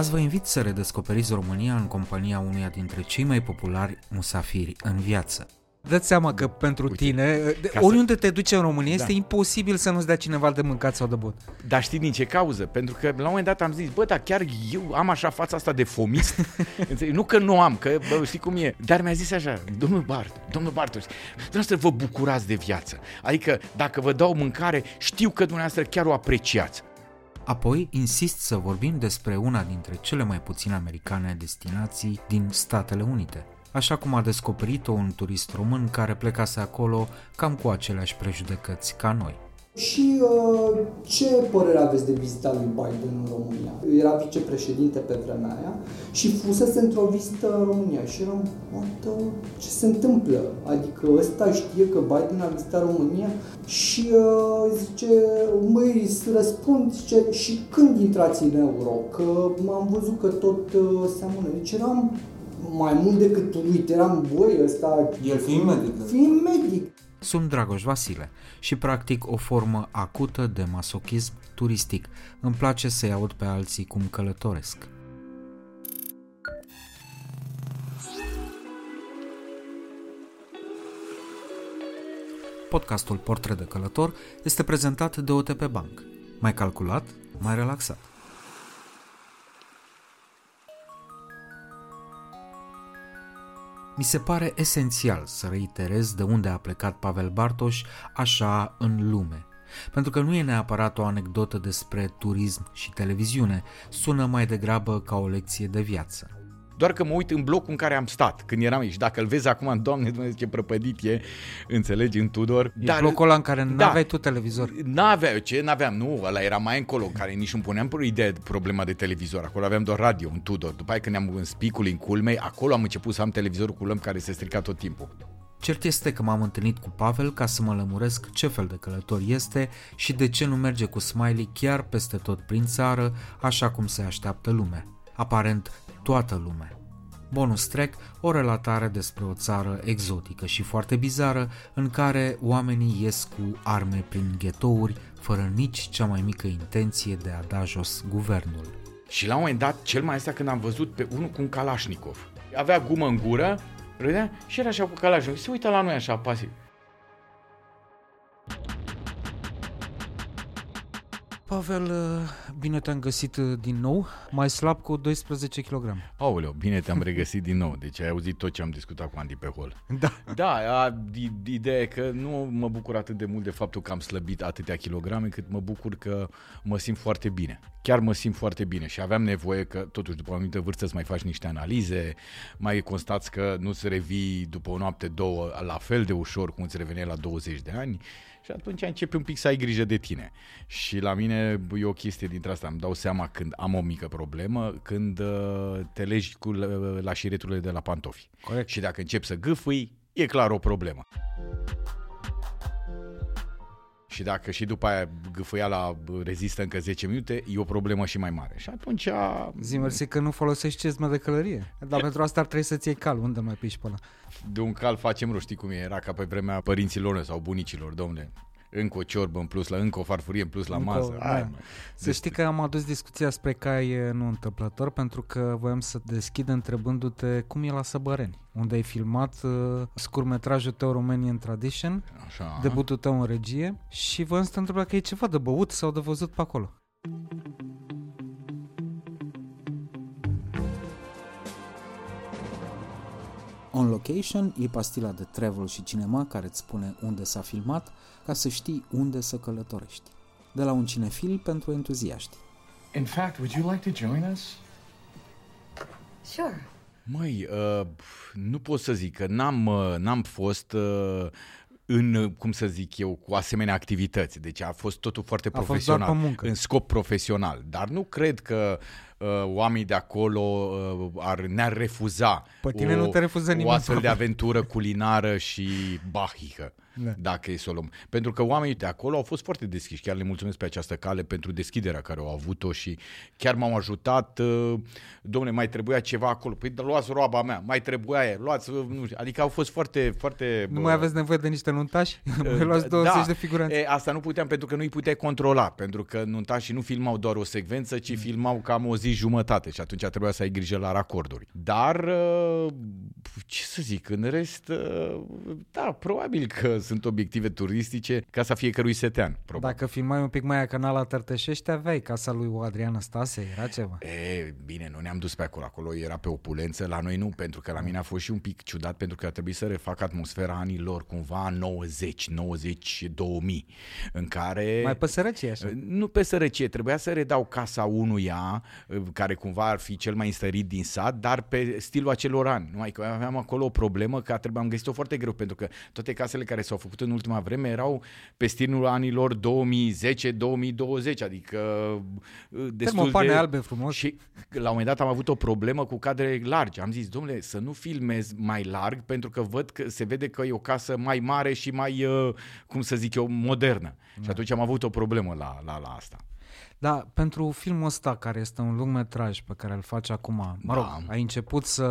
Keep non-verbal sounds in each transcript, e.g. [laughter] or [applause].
Azi vă invit să redescoperiți România în compania unuia dintre cei mai populari musafiri în viață. Dă-ți seama că pentru Uite, tine, oriunde să... te duci în România, da. este imposibil să nu-ți dea cineva de mâncat sau de băut. Dar știi din ce cauză? Pentru că la un moment dat am zis, bă, dar chiar eu am așa fața asta de fomist? [laughs] nu că nu am, că bă, știi cum e. Dar mi-a zis așa, domnul Bart, domnul Bartos, dumneavoastră vă bucurați de viață. Adică dacă vă dau mâncare, știu că dumneavoastră chiar o apreciați. Apoi insist să vorbim despre una dintre cele mai puține americane destinații din Statele Unite, așa cum a descoperit-o un turist român care plecase acolo cam cu aceleași prejudecăți ca noi. Și uh, ce părere aveți de vizita lui Biden în România? Era vicepreședinte pe vremea aia și fusese într-o vizită în România și eram, what ce se întâmplă? Adică ăsta știe că Biden a vizitat România și uh, zice, măi, răspund, zice, și când intrați în euro? Că am văzut că tot uh, seamănă. Deci eram mai mult decât uite, eram, băi, ăsta... El fiind medic. Fiind medic. Sunt Dragoș Vasile și practic o formă acută de masochism turistic. Îmi place să-i aud pe alții cum călătoresc. Podcastul Portret de Călător este prezentat de OTP Bank. Mai calculat, mai relaxat. Mi se pare esențial să reiterez de unde a plecat Pavel Bartoș așa în lume. Pentru că nu e neapărat o anecdotă despre turism și televiziune, sună mai degrabă ca o lecție de viață. Doar că mă uit în blocul în care am stat când eram aici. Dacă îl vezi acum, doamne, Dumnezeu, ce prăpădit e, înțelegi, în Tudor. E dar, blocul ăla în care nu da, aveai tu televizor. N-aveam, ce n-aveam, nu, ăla era mai încolo, în care nici nu puneam ideea de problema de televizor. Acolo aveam doar radio, în Tudor. După aia când ne-am în spicul, în culmei, acolo am început să am televizorul cu lămpi care se strica tot timpul. Cert este că m-am întâlnit cu Pavel ca să mă lămuresc ce fel de călător este și de ce nu merge cu Smiley chiar peste tot prin țară, așa cum se așteaptă lumea. Aparent, toată lumea. Bonus track, o relatare despre o țară exotică și foarte bizară în care oamenii ies cu arme prin ghetouri fără nici cea mai mică intenție de a da jos guvernul. Și la un moment dat, cel mai asta când am văzut pe unul cu un Kalashnikov. Avea gumă în gură, râdea și era așa cu Kalashnikov. Se uită la noi așa pasiv. Pavel, uh, bine te-am găsit uh, din nou, mai slab cu 12 kg. Aoleu, bine te-am regăsit din nou, deci ai auzit tot ce am discutat cu Andy pe hol. Da. Da, a, ideea e că nu mă bucur atât de mult de faptul că am slăbit atâtea kilograme, cât mă bucur că mă simt foarte bine. Chiar mă simt foarte bine și aveam nevoie că, totuși, după o anumită vârstă să mai faci niște analize, mai constați că nu se revii după o noapte, două, la fel de ușor cum îți revenea la 20 de ani și atunci începi un pic să ai grijă de tine. Și la mine e o chestie dintre asta, îmi dau seama când am o mică problemă, când uh, te legi cu la șireturile de la pantofi. Corect. Și dacă începi să gâfâi, e clar o problemă. Și dacă și după aia gâfâiala rezistă încă 10 minute, e o problemă și mai mare. Și atunci... Zi mersi că nu folosești cezmă de călărie. Dar pentru asta ar trebui să-ți iei cal. Unde mai piși pe ăla? De un cal facem rost, știi cum e? Era ca pe vremea părinților sau bunicilor, domnule încă o ciorbă în plus, la încă o farfurie în plus la încă, masă. Da. Hai, să știi că am adus discuția spre cai nu întâmplător, pentru că voiam să deschid întrebându-te cum e la Săbăreni, unde ai filmat uh, scurmetrajul tău Romanian Tradition, Așa. debutul tău în regie și voiam să te întreb dacă e ceva de băut sau de văzut pe acolo. On Location e pastila de travel și cinema care îți spune unde s-a filmat ca să știi unde să călătorești. De la un cinefil pentru entuziaști. In fact, would you like to join us? Sure. Măi, uh, nu pot să zic că n-am, uh, n-am fost... Uh, în, cum să zic eu, cu asemenea activități. Deci a fost totul foarte A fost profesional, doar pe muncă. în scop profesional. Dar nu cred că uh, oamenii de acolo uh, ar, ne-ar refuza Pe tine nu te refuză o nimeni, astfel de probabil. aventură culinară și bahică. Da. Dacă e să o luăm. Pentru că oamenii de acolo au fost foarte deschiși. Chiar le mulțumesc pe această cale pentru deschiderea care au avut-o și chiar m-au ajutat. uh, Domnule, mai trebuia ceva acolo. Păi da, luați roaba mea, mai trebuia aia, luați, uh, nu știu. Adică au fost foarte, foarte... Nu bă, mai aveți nevoie de niște nuntași? [laughs] Mai luați 20 da. de figuranți. E, asta nu puteam pentru că nu îi puteai controla, pentru că nuntașii nu filmau doar o secvență, ci filmau cam o zi jumătate și atunci trebuia să ai grijă la racorduri. Dar, uh, ce să zic, în rest, uh, da, probabil că sunt obiective turistice ca să fiecărui setean, probabil. Dacă filmai un pic mai canal la Tărtășești, aveai casa lui Adrian Stase, era ceva. E, bine, nu ne-am dus pe acolo, acolo era pe opulență, la noi nu, pentru că la mine a fost și un pic ciudat, pentru că a trebuit să refac atmosfera anilor cumva 90, 90, 2000, în care... Mai pe sărăcie așa. Nu pe sărăcie, trebuia să redau casa unuia care cumva ar fi cel mai înstărit din sat, dar pe stilul acelor ani. Numai că aveam acolo o problemă că trebuia, am găsit-o foarte greu, pentru că toate casele care s-au făcut în ultima vreme erau pe stilul anilor 2010-2020, adică uh, destul Termopane de... albe frumos. Și la un moment dat am avut o problemă cu cadre largi. Am zis, domnule, să nu filmez mai larg, pentru că văd că se vede că e o casă mai mare și mai, uh, cum să zic eu, modernă. Da. Și atunci am avut o problemă la, la, la asta. Da, pentru filmul ăsta, care este un lung metraj pe care îl faci acum, mă rog, Da. ai început să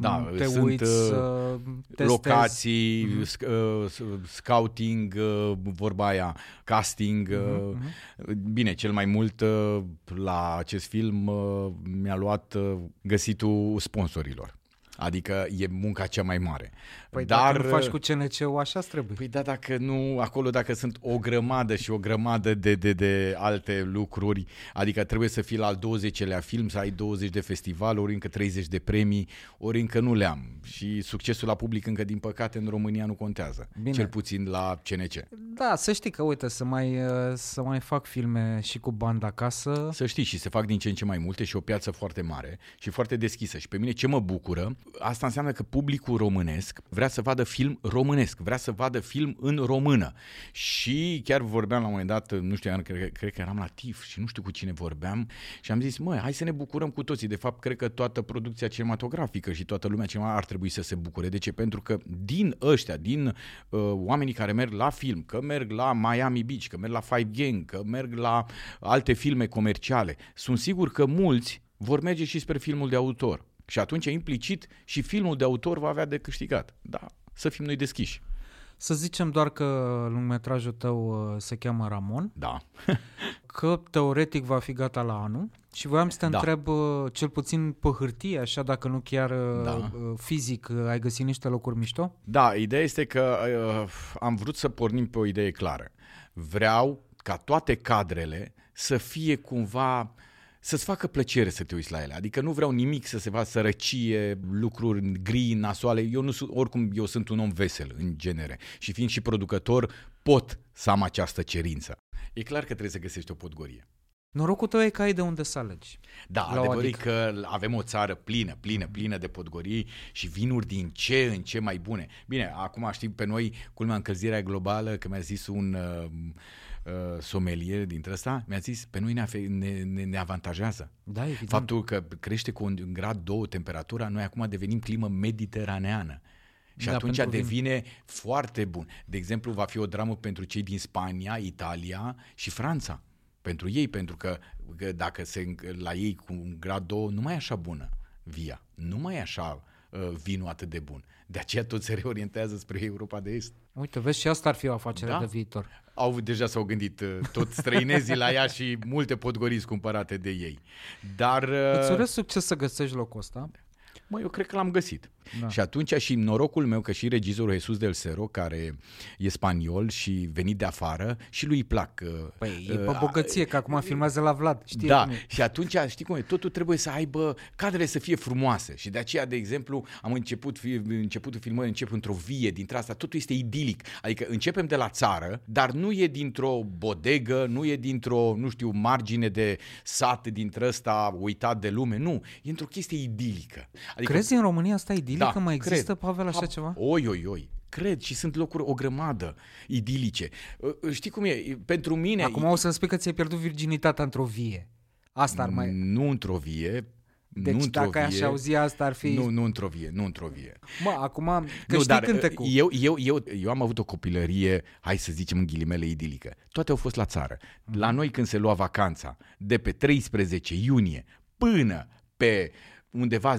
Da, te sunt, uiți, uh, să testezi. Locații, Mhm. sc- uh, s- scouting, uh, vorba aia, casting. uh, Mhm, Bine, cel mai mult uh, la acest film uh, mi-a luat uh, găsitul sponsorilor. Adică e munca cea mai mare. Păi Dar dacă nu faci uh, cu CNC-ul, așa trebuie. Păi da, dacă nu, acolo dacă sunt o grămadă și o grămadă de, de, de alte lucruri, adică trebuie să fii la al 20-lea film, să ai 20 de festivaluri, ori încă 30 de premii, ori încă nu le am. Și succesul la public încă, din păcate, în România nu contează. Bine. Cel puțin la CNC. Da, să știi că, uite, să mai, uh, să mai fac filme și cu banda acasă. Să știi și se fac din ce în ce mai multe și o piață foarte mare și foarte deschisă. Și pe mine ce mă bucură, asta înseamnă că publicul românesc vrea să vadă film românesc, vrea să vadă film în română. Și chiar vorbeam la un moment dat, nu știu, cred, cred că eram la TIF și nu știu cu cine vorbeam și am zis, măi, hai să ne bucurăm cu toții. De fapt, cred că toată producția cinematografică și toată lumea cinema ar trebui să se bucure. De ce? Pentru că din ăștia, din uh, oamenii care merg la film, că merg la Miami Beach, că merg la Five Gang, că merg la alte filme comerciale, sunt sigur că mulți vor merge și spre filmul de autor. Și atunci, implicit, și filmul de autor va avea de câștigat. Da, să fim noi deschiși. Să zicem doar că lungmetrajul tău uh, se cheamă Ramon, Da. [laughs] că teoretic va fi gata la anul și voiam să te Da. întreb, uh, cel puțin pe hârtie, așa dacă nu chiar uh, Da. uh, fizic, uh, ai găsit niște locuri mișto? Da, ideea este că uh, am vrut să pornim pe o idee clară. Vreau ca toate cadrele să fie cumva să-ți facă plăcere să te uiți la ele. Adică nu vreau nimic să se vadă sărăcie, lucruri gri, nasoale. Eu nu sunt, oricum, eu sunt un om vesel, în genere. Și fiind și producător, pot să am această cerință. E clar că trebuie să găsești o podgorie. Norocul tău e că ai de unde să alegi. Da, La o adevărul e adică. că avem o țară plină, plină, plină de podgorii și vinuri din ce în ce mai bune. Bine, acum știm pe noi, culmea încălzirea globală, că mi-a zis un uh, uh, somelier dintre ăsta, mi-a zis, pe noi ne, afe- ne, ne, ne avantajează. Da, evident. Faptul că crește cu un grad, două temperatura, noi acum devenim climă mediteraneană. Și Da, atunci pentru vin. devine foarte bun. De exemplu, va fi o dramă pentru cei din Spania, Italia și Franța. Pentru ei, pentru că, că dacă se la ei cu un grad 2, nu mai e așa bună via. Nu mai e așa uh, vinul atât de bun. De aceea tot se reorientează spre Europa de Est. Uite, vezi, și asta ar fi o afacere Da. de viitor. Au deja s-au gândit uh, tot străinezii la ea și multe podgoriți cumpărate de ei. Dar uh, Îți urez succes să găsești locul ăsta. Mă, eu cred că l-am găsit. Da. Da. Și atunci și norocul meu că și regizorul Jesus del Cero, care e spaniol și venit de afară, și lui îi plac. uh, Păi, e uh, pe bogăție, că acum filmează la Vlad. Știi da, cum e. și atunci, știi cum e, totul trebuie să aibă, cadrele să fie frumoase și de aceea, de exemplu, am început, fi- începutul filmării, încep într-o vie, dintre asta, totul este idilic, adică începem de la țară, dar nu e dintr-o bodegă, nu e dintr-o, nu știu, margine de sat, dintre ăsta uitat de lume, nu, e într-o chestie idilică. Adică, Crezi în România asta idilică? Mai există, cred. Pavel, așa Ha- ceva? Oi, oi, oi. cred și sunt locuri o grămadă idilice. Uh, Știi cum e? Pentru mine... Acum o să-mi spui că ți-ai pierdut virginitatea într-o vie. Asta ar mai... Nu într-o vie, Deci nu într-o dacă vie, aș auzi asta ar fi... Nu, nu într-o vie, nu într-o vie. Mă, acum, că nu, știi dar cântecul. eu, eu, eu, eu am avut o copilărie, hai să zicem în ghilimele idilică. Toate au fost la țară. La noi când se lua vacanța, de pe 13 iunie până pe undeva 10-11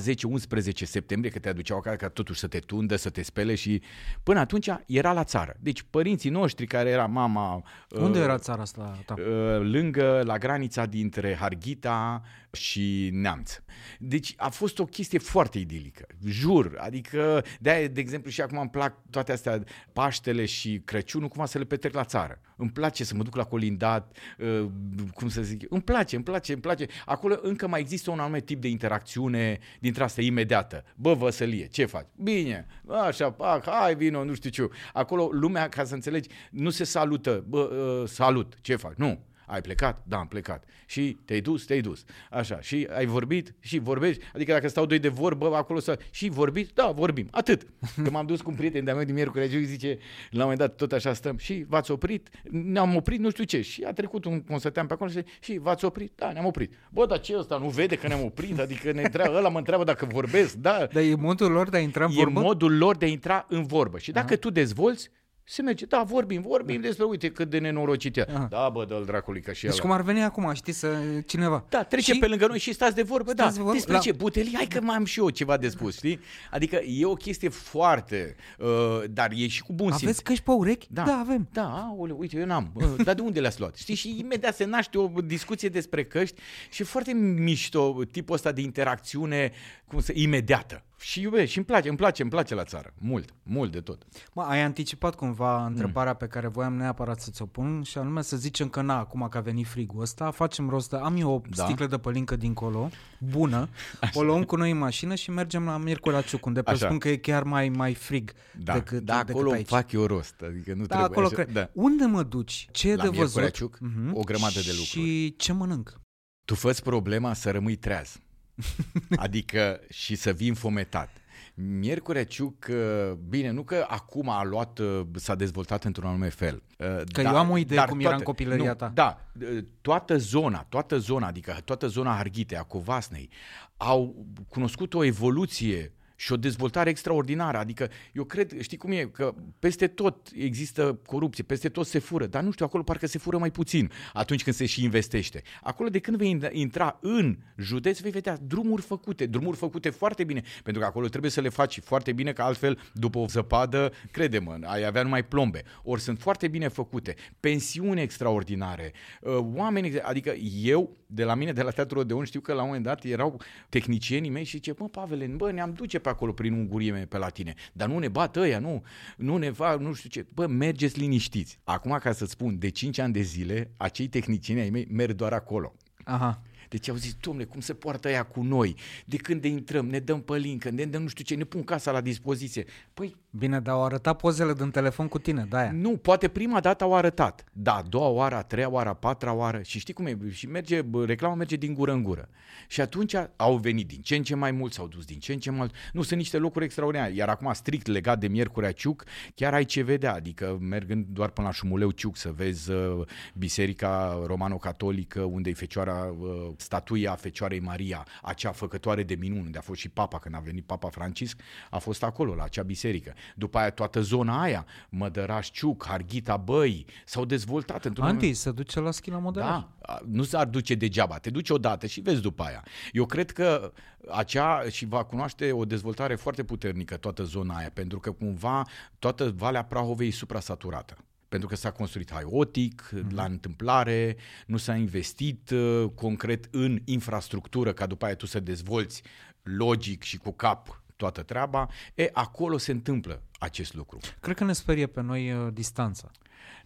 septembrie, că te aduceau acasă ca totuși să te tundă, să te spele și până atunci era la țară. Deci părinții noștri care era mama... Unde uh, era țara asta ta? Uh, lângă, la granița dintre Harghita și Neamț. Deci a fost o chestie foarte idilică, jur. Adică, de de exemplu, și acum îmi plac toate astea, Paștele și Crăciunul, cumva să le petrec la țară. Îmi place să mă duc la colindat, uh, cum să zic, îmi place, îmi place, îmi place. Acolo încă mai există un anume tip de interacțiune dintre asta imediată. Bă, Văsălie, ce faci? Bine, așa, pac, hai, vino, nu știu ce. Acolo lumea, ca să înțelegi, nu se salută, bă, uh, salut, ce faci? Nu. Ai plecat? Da, am plecat. Și te-ai dus? Te-ai dus. Așa. Și ai vorbit? Și vorbești? Adică dacă stau doi de vorbă, acolo să... Și vorbit? Da, vorbim. Atât. Că m-am dus cu un prieten de-a meu din miercuri, și zice, la un moment dat tot așa stăm. Și v-ați oprit? Ne-am oprit nu știu ce. Și a trecut un consăteam pe acolo și, și v-ați oprit? Da, ne-am oprit. Bă, dar ce ăsta nu vede că ne-am oprit? Adică ne întreabă, ăla mă întreabă dacă vorbesc. Da, Dar e modul lor de a intra în e vorbă? modul lor de a intra în vorbă. Și dacă tu dezvolți, se merge, da, vorbim, vorbim despre, uite cât de nenorocit e. Aha. Da, bă, dă-l dracului ca și Deci ăla. cum ar veni acum, știi, să cineva. Da, trece Și- pe lângă noi și stați de vorbă, da. Stați de vorbă, Despre la- ce? Butelii? Hai că mai am și eu ceva de spus, știi? Adică e o chestie foarte, uh, dar e și cu bun simț. Aveți căști pe urechi? Da, da avem. Da, aoleu, uite, eu n-am. Uh, Dar de unde le-ați luat? Știi? Și imediat se naște o discuție despre căști și e foarte mișto tipul ăsta de interacțiune, cum să, imediată. Și iubesc, și îmi place, îmi place, îmi place la țară. Mult, mult de tot. Mă, ai anticipat cumva întrebarea pe care voiam neapărat să ți-o pun și anume să zicem că na, acum că a venit frigul ăsta, facem rost de... Am eu o Da. sticlă de pălincă dincolo, bună, [laughs] o luăm cu noi în mașină și mergem la Miercurea Ciuc, unde Așa. presupun că e chiar mai, mai frig Da, decât, da decât acolo aici. fac eu rost, adică nu Da, trebuie acolo așa. cred. Da. Unde mă duci? Ce e La de Miercurea văzut? Ciuc, Mhm. o grămadă de lucruri. Și ce mănânc? Tu fă problema să rămâi treaz. [laughs] Adică și să vii înfometat. Miercurea Ciuc, uh, bine, nu că acum a luat, uh, s-a dezvoltat într-un anume fel. Uh, Că eu am o idee cum era în copilăria nu, ta. Da, uh, toată zona, toată zona, adică toată zona Harghitei, a Covasnei, au cunoscut o evoluție și o dezvoltare extraordinară. Adică eu cred, știi cum e, că peste tot există corupție, peste tot se fură, dar nu știu, acolo parcă se fură mai puțin atunci când se și investește. Acolo de când vei intra în județ, vei vedea drumuri făcute, drumuri făcute foarte bine, pentru că acolo trebuie să le faci foarte bine, că altfel, după o zăpadă, crede-mă, ai avea numai plombe. Ori sunt foarte bine făcute, pensiuni extraordinare, uh, oameni, ex- adică eu, de la mine, de la Teatrul Odeon, știu că la un moment dat erau tehnicienii mei și zice, mă, Pavele, bă, ne-am duce pe acolo prin ungurime pe la tine, dar nu ne bat ăia, nu, nu ne fac, nu știu ce, bă, mergeți liniștiți. Acum, ca să spun, de 5 ani de zile, acei tehnicieni ai mei merg doar acolo. Aha. Deci au zis, domnule, cum se poartă ea cu noi? De când de intrăm, ne dăm pălincă, ne dăm nu știu ce, ne pun casa la dispoziție. Păi Bine, dar au arătat pozele din telefon cu tine, da nu, poate prima dată au arătat. Da, a doua oară, a treia oară, a patra oară și știi cum e, și merge, bă, reclama merge din gură în gură. Și atunci au venit din ce în ce mai mult, s-au dus din ce în ce mai mult. Nu, sunt niște locuri extraordinare. Iar acum, strict legat de Miercurea Ciuc, chiar ai ce vedea, adică mergând doar până la Șumuleu Ciuc să vezi uh, biserica romano-catolică, unde e fecioara, uh, statuia Fecioarei Maria, acea făcătoare de minuni, unde a fost și papa, când a venit papa Francisc, a fost acolo, la acea biserică. După aia toată zona aia, Mădăraș Ciuc, Harghita Băi, s-au dezvoltat într-un Anti, se duce la schila modelaj. da, a- nu s-ar duce degeaba, te duci odată și vezi după aia. Eu cred că acea și va cunoaște o dezvoltare foarte puternică toată zona aia, pentru că cumva toată Valea Prahovei e suprasaturată. Pentru că s-a construit haiotic, mm-hmm. la întâmplare, nu s-a investit uh, concret în infrastructură ca după aia tu să dezvolți logic și cu cap toată treaba, e, acolo se întâmplă acest lucru. Cred că ne sperie pe noi uh, distanța.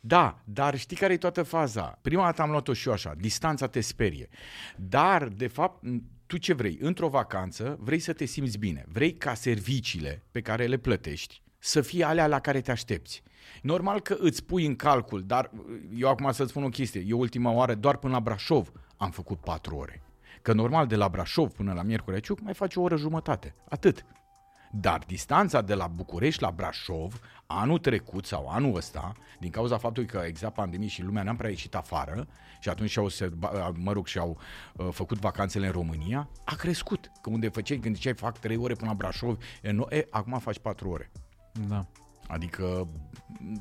Da, dar știi care e toată faza? Prima dată am luat-o și eu așa, distanța te sperie. Dar, de fapt, tu ce vrei? Într-o vacanță vrei să te simți bine. Vrei ca serviciile pe care le plătești să fie alea la care te aștepți. Normal că îți pui în calcul, dar eu acum să-ți spun o chestie. Eu ultima oară, doar până la Brașov, am făcut patru ore. Că normal de la Brașov până la Miercurea Ciuc mai faci o oră jumătate. Atât. Dar distanța de la București la Brașov, anul trecut sau anul ăsta, din cauza faptului că exact pandemie și lumea n-am prea ieșit afară și atunci și-au, se- ba- mă rog, și-au uh, făcut vacanțele în România, a crescut. Că unde făceai, când ziceai fac 3 ore până la Brașov, e, no, e, acum faci 4 ore. Da. Adică,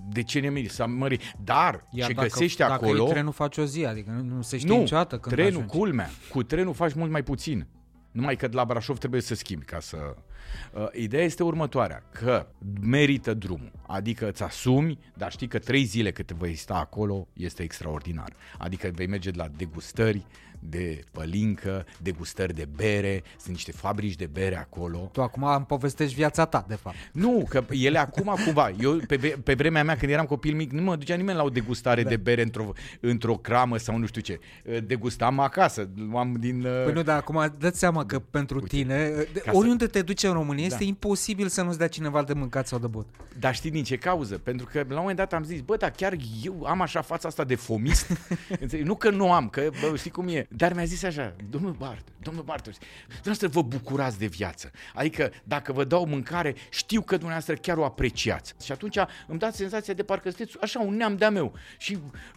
de ce ne miri? S-a mărit. Dar, Iar ce dacă, găsești dacă acolo... e trenul faci o zi, adică nu, nu se știe nu, niciodată când trenul, ajungi. culmea. Cu trenul faci mult mai puțin. Numai că de la Brașov trebuie să schimbi ca să... Uh, ideea este următoarea, că merită drumul. Adică îți asumi, dar știi că trei zile cât vei sta acolo este extraordinar. Adică vei merge de la degustări de pălincă, degustări de bere, sunt niște fabrici de bere acolo. Tu acum îmi povestești viața ta, de fapt. Nu, că ele acum cumva, eu pe, ve- pe vremea mea când eram copil mic, nu mă ducea nimeni la o degustare da. de bere într-o, într-o cramă sau nu știu ce. Degustam acasă, luam din... uh, Păi nu, dar acum dă-ți seama că pentru tine, de, ca să- oriunde te duci în România, Da. este imposibil să nu-ți dea cineva de mâncat sau de băut. Dar știi din ce cauză? Pentru că la un moment dat am zis, bă, dar chiar eu am așa fața asta de fomist? [laughs] Înțelegi? nu că nu am, că bă, știi cum e. Dar mi-a zis așa, domnul Bart, domnul Bartos, dumneavoastră vă bucurați de viață. Adică dacă vă dau mâncare, știu că dumneavoastră chiar o apreciați. Și atunci îmi dați senzația de parcă sunteți așa un neam de-a meu. Și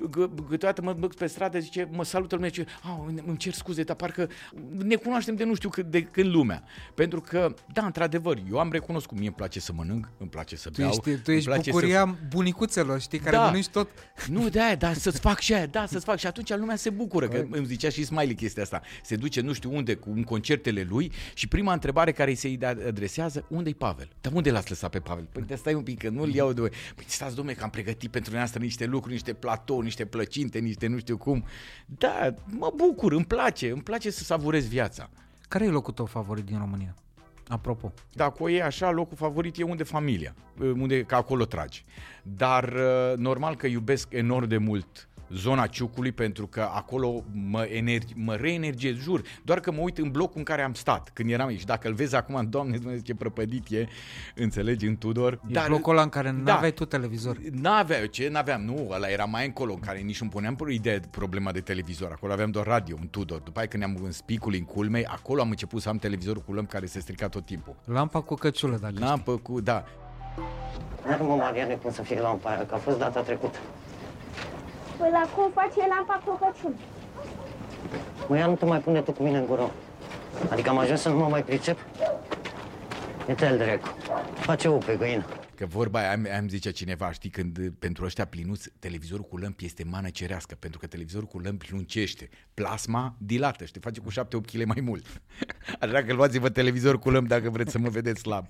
gă- câteodată mă duc pe stradă, zice, mă salută lumea, zice, "Au, îmi cer scuze, dar parcă ne cunoaștem de nu știu cât de când lumea. Pentru că, da, într-adevăr, eu am recunoscut, mie îmi place să mănânc, îmi place să Tu beau, ești, tu îmi ești place bucuria bunicuțelor, știi, care Da. mănânci tot. nu, de aia, da, să-ți fac și aia, da, să-ți fac. Și atunci lumea se bucură, că îmi zicea și Smiley chestia asta. Se duce nu știu unde cu în concertele lui și prima întrebare care îi se îi adresează, unde-i Pavel? Dar unde l-ați lăsat pe Pavel? Păi de stai un pic, că nu-l iau de Păi stați, domne, că am pregătit pentru noastră niște lucruri, niște platou, niște plăcinte, niște nu știu cum. Da, mă bucur, îmi place, îmi place să savurez viața. Care e locul tău favorit din România? Apropo. Dacă o iei așa, locul favorit e unde familia, unde că acolo tragi. Dar uh, normal că iubesc enorm de mult zona Ciucului pentru că acolo mă, energi, mă reenergiez, jur. Doar că mă uit în blocul în care am stat când eram aici. Dacă îl vezi acum, doamne, Dumnezeu ce prăpădit e, înțelegi, în Tudor. E Dar, blocul ăla în care nu da. aveai tu televizor. N-aveam, ce n-aveam, nu, ăla era mai încolo, în care nici nu puneam ideea de problema de televizor. Acolo aveam doar radio, un Tudor. După aia când ne-am în spicul în culmei, acolo am început să am televizorul cu lămpi care se strica tot timpul. Lampa cu căciulă, dacă știi. Lampă cu, da, Nu mă, Mariane, cum să fie lampa aia, că a fost data trecută. Păi la cum face lampa cu Crăciun? Mă, ia nu te mai pune tu cu mine în gură. Adică am ajuns să nu mă mai pricep? E tel drecu. Face o pe găină. Că vorba aia, am, am zicea cineva, știi, când uh, pentru ăștia plinuți, televizorul cu lămpi este mană cerească, pentru că televizorul cu lămpi luncește. Plasma dilată și te face cu 7-8 kg mai mult. [laughs] Așa că luați-vă televizor cu lămpi dacă vreți să mă vedeți slab.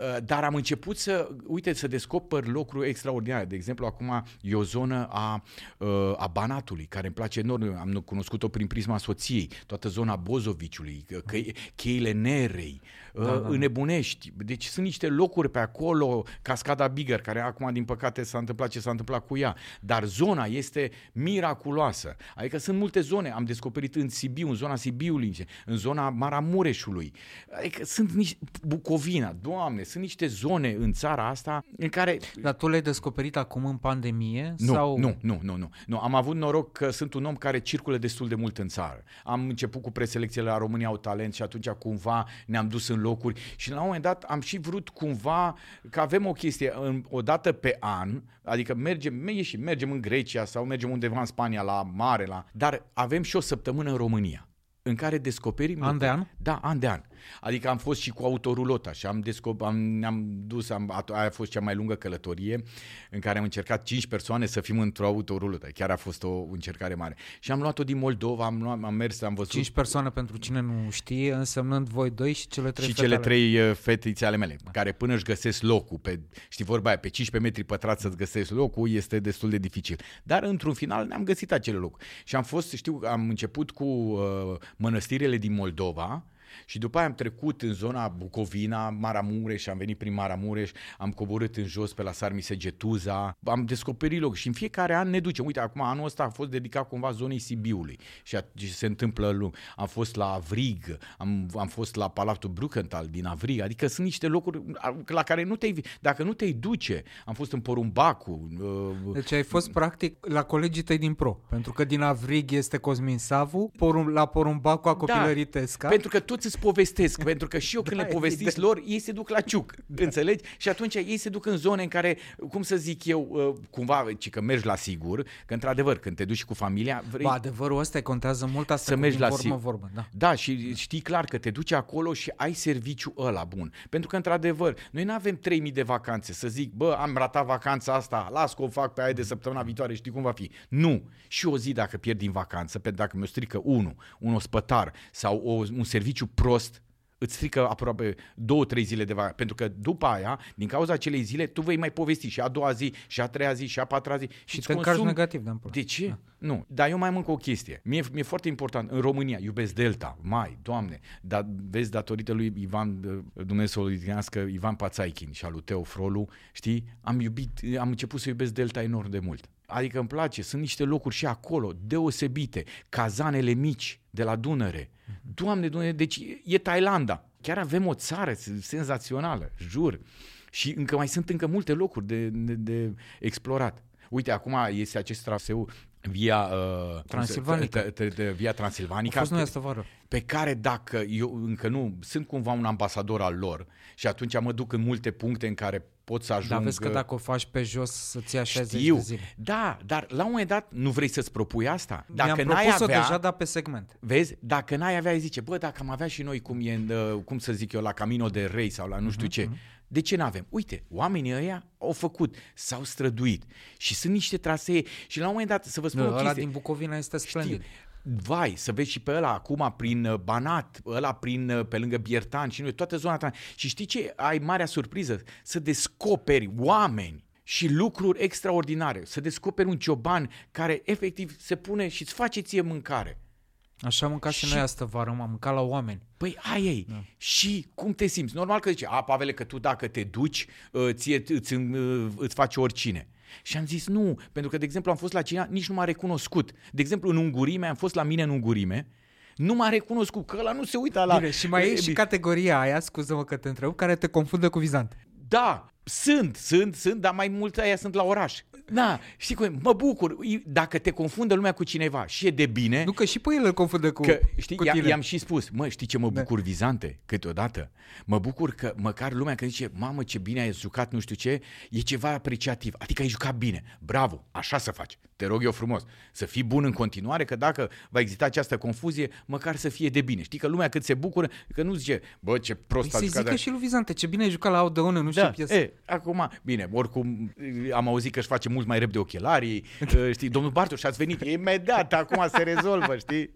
Uh, Dar am început să, uite, să descoper lucruri extraordinare. De exemplu, acum e o zonă a, uh, a Banatului, care îmi place enorm. Am cunoscut-o prin prisma soției. Toată zona Bozoviciului, că, cheile Nerei, da, da. înnebunești. Deci sunt niște locuri pe acolo, Cascada Bigger, care acum, din păcate, s-a întâmplat ce s-a întâmplat cu ea. Dar zona este miraculoasă. Adică sunt multe zone. Am descoperit în Sibiu, în zona Sibiului, în zona Maramureșului. Adică sunt niște... Bucovina, doamne, sunt niște zone în țara asta în care... Dar tu le-ai descoperit acum în pandemie? Nu, sau... nu, nu, nu, nu, nu. Am avut noroc că sunt un om care circulă destul de mult în țară. Am început cu preselecțiile la România au talent și atunci cumva ne-am dus în locuri și la un moment dat am și vrut cumva că avem o chestie în, o dată pe an, adică mergem, ieșim, mergem în Grecia sau mergem undeva în Spania la mare, la, dar avem și o săptămână în România în care descoperim... An de an? Da, an de an. Adică am fost și cu autorulota și am, descop- am ne-am dus, am, aia a fost cea mai lungă călătorie în care am încercat 5 persoane să fim într-o autorulotă. Chiar a fost o încercare mare. Și am luat-o din Moldova, am, luat, am mers, am văzut... 5 persoane pentru cine nu știe, însemnând voi doi și cele trei și fetele. cele trei uh, fetițe ale mele, care până își găsesc locul, pe, știi vorba aia, pe 15 metri pătrați să-ți găsești locul, este destul de dificil. Dar într-un final ne-am găsit acele locuri. Și am fost, știu, am început cu uh, mănăstirile din Moldova, și după aia am trecut în zona Bucovina, Maramureș, am venit prin Maramureș, am coborât în jos pe la Sarmise Getuza, am descoperit loc și în fiecare an ne ducem. Uite, acum anul ăsta a fost dedicat cumva zonei Sibiului și a, și se întâmplă lung. Am fost la Avrig, am, am fost la Palatul Bruckenthal din Avrig, adică sunt niște locuri la care nu te dacă nu te duce. Am fost în Porumbacu. Uh, deci ai fost practic la colegii tăi din pro, pentru că din Avrig este Cosmin Savu, porum, la Porumbacu a copilării da, Tesca. pentru că tot pot să-ți povestesc, [laughs] pentru că și eu când Da, le povestiți evident. lor, ei se duc la ciuc, înțelegi? Și atunci ei se duc în zone în care, cum să zic eu, uh, cumva, ci că mergi la sigur, că într-adevăr, când te duci cu familia, vrei Ba, adevărul ăsta contează mult asta să cu mergi din la vorbă, sigur. vorbă, da. Da, și știi clar că te duci acolo și ai serviciu ăla bun. Pentru că, într-adevăr, noi nu avem 3000 de vacanțe să zic, bă, am ratat vacanța asta, las că o fac pe aia de săptămâna viitoare, știi cum va fi. Nu. Și o zi dacă pierd din vacanță, pentru dacă mi-o strică unul, un ospătar sau o, un serviciu prost, îți strică aproape două, trei zile de vacanță. Pentru că după aia, din cauza acelei zile, tu vei mai povesti și a doua zi, și a treia zi, și a patra zi. Și îți te încarci consumi- negativ de ampulă. de ce? Da. Nu. Dar eu mai am încă o chestie. Mie, mi-e foarte important. În România iubesc Delta, mai, doamne. Dar vezi, datorită lui Ivan, Dumnezeu să odihnească, Ivan Pațaichin și al lui Teo Frolu, știi, am iubit, am început să iubesc Delta enorm de mult. Adică îmi place, sunt niște locuri și acolo, deosebite, cazanele mici de la Dunăre. Doamne, Doamne, deci e Thailanda. Chiar avem o țară senzațională, jur. Și încă mai sunt încă multe locuri de, de, de explorat. Uite, acum este acest traseu via uh, Transilvanica. t- t- t- via A Transilvanica fost noi pe, asta vară. pe care dacă eu încă nu sunt cumva un ambasador al lor și atunci mă duc în multe puncte în care pot să ajung Dar vezi că uh, dacă o faci pe jos să-ți ia 60 știu, de zile. da, dar la un moment dat nu vrei să-ți propui asta? Dacă Mi-am n-ai propus-o avea, deja, dar pe segment. Vezi, dacă n-ai avea, zice, bă, dacă am avea și noi cum e, în, uh, cum să zic eu, la Camino de Rei sau la nu știu ce, de ce n-avem? Uite, oamenii ăia au făcut, s-au străduit și sunt niște trasee și la un moment dat, să vă spun o Ăla chestie, din Bucovina este splendid. Vai, să vezi și pe ăla acum prin uh, Banat, ăla prin, uh, pe lângă Biertan și noi, toată zona ta. Și știi ce? Ai marea surpriză? Să descoperi oameni și lucruri extraordinare. Să descoperi un cioban care efectiv se pune și îți face ție mâncare. Așa am mâncat și, Și- noi asta vară, m-am mâncat la oameni. Păi ai ei. Da. Și cum te simți? Normal că zice, a, Pavele, că tu dacă te duci, uh, ție îți, uh, îți face oricine. Și am zis nu, pentru că, de exemplu, am fost la cineva, nici nu m-a recunoscut. De exemplu, în Ungurime, am fost la mine în Ungurime, nu m-a recunoscut, că ăla nu se uită la... Bine, și mai e și categoria aia, scuză-mă că te întreb, care te confundă cu vizante. Da, sunt, sunt, sunt, dar mai mulți aia sunt la oraș. Da, știi cum e? Mă bucur. Dacă te confundă lumea cu cineva și e de bine... Nu că și pe el îl confundă cu, Că, știi, cu i-am, tine. i-am și spus, mă, știi ce mă bucur vizante câteodată? Mă bucur că măcar lumea când zice, mamă, ce bine ai jucat, nu știu ce, e ceva apreciativ. Adică ai jucat bine. Bravo, așa să faci. Te rog eu frumos. Să fii bun în continuare, că dacă va exista această confuzie, măcar să fie de bine. Știi că lumea cât se bucură, că nu zice, bă, ce prost Păi a să jucat. zică și lui Vizante, ce bine ai jucat la Odeon, nu știu Da, ce piesă. e, acum, bine, oricum am auzit că își face mult mai repede ochelarii, uh, [laughs] știi, domnul Bartoș ați venit, e imediat, acum se rezolvă, știi?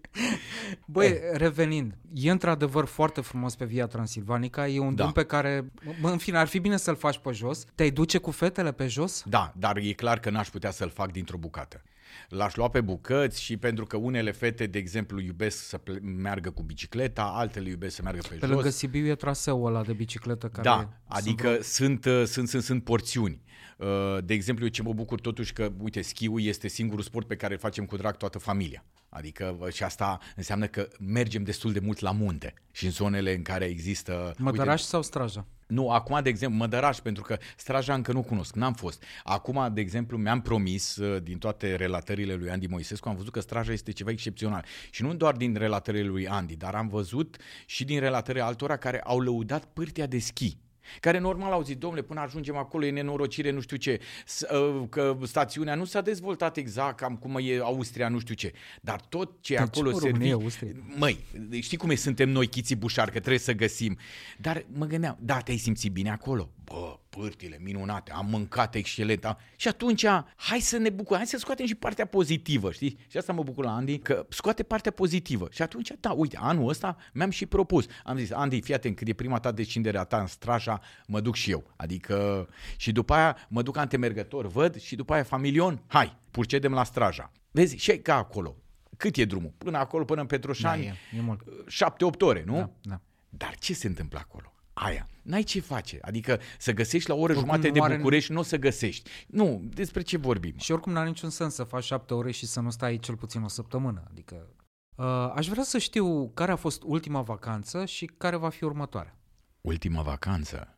Băi, Eh. revenind, e într-adevăr foarte frumos pe Via Transilvanica, e un Da. drum pe care, bă, în fine, ar fi bine să-l faci pe jos. Te-ai duce cu fetele pe jos? Da, dar e clar că n-aș putea să-l fac dintr-o bucată. L-aș lua pe bucăți și pentru că unele fete, de exemplu, iubesc să ple- meargă cu bicicleta, altele iubesc să meargă pe, Pe jos. lângă Sibiu e traseul ăla de bicicletă care... Da, sunt adică vreo- sunt, uh, sunt, sunt, sunt porțiuni. Uh, De exemplu, eu ce mă bucur totuși că, uite, schiul este singurul sport pe care îl facem cu drag toată familia. Adică uh, și asta înseamnă că mergem destul de mult la munte și în zonele în care există... Mădăraș sau Straja? Nu, acum, de exemplu, Mădăraș, pentru că Straja încă nu cunosc, n-am fost. Acum, de exemplu, mi-am promis, uh, din toate relatările lui Andy Moisescu, am văzut că Straja este ceva excepțional. Și nu doar din relatările lui Andy, dar am văzut și din relatările altora care au lăudat pârtia de schi care normal au zis, domnule, până ajungem acolo e nenorocire, nu știu ce, S- uh, că stațiunea nu s-a dezvoltat exact cam cum e Austria, nu știu ce, dar tot ce e Dar acolo ce, mă, România, servi... Austria? Măi, știi cum e, suntem noi chiții bușar, că trebuie să găsim. Dar mă gândeam, da, te-ai simțit bine acolo? Bă, pârtile minunate, am mâncat excelent. Am... Și atunci, hai să ne bucurăm, hai să scoatem și partea pozitivă, știi? Și asta mă bucur la Andy, că scoate partea pozitivă. Și atunci, da, uite, anul ăsta mi-am și propus. Am zis, Andy, fii atent, când e prima ta descindere a ta în Straja, mă duc și eu. Adică, și după aia mă duc antemergător, văd, și după aia familion, hai, procedem la Straja. Vezi, și e ca acolo. Cât e drumul? Până acolo, până în Petroșani, Da, e, e mult. șapte-opt ore, nu? Da, da. Dar ce se întâmplă acolo? Aia. N-ai ce face. Adică să găsești la o oră Oricum jumate nu de are- București, nu o să găsești. Nu, despre ce vorbim? Și oricum n-are niciun sens să faci șapte ore și să nu stai cel puțin o săptămână. Adică, uh, aș vrea să știu care a fost ultima vacanță și care va fi următoarea. Ultima vacanță.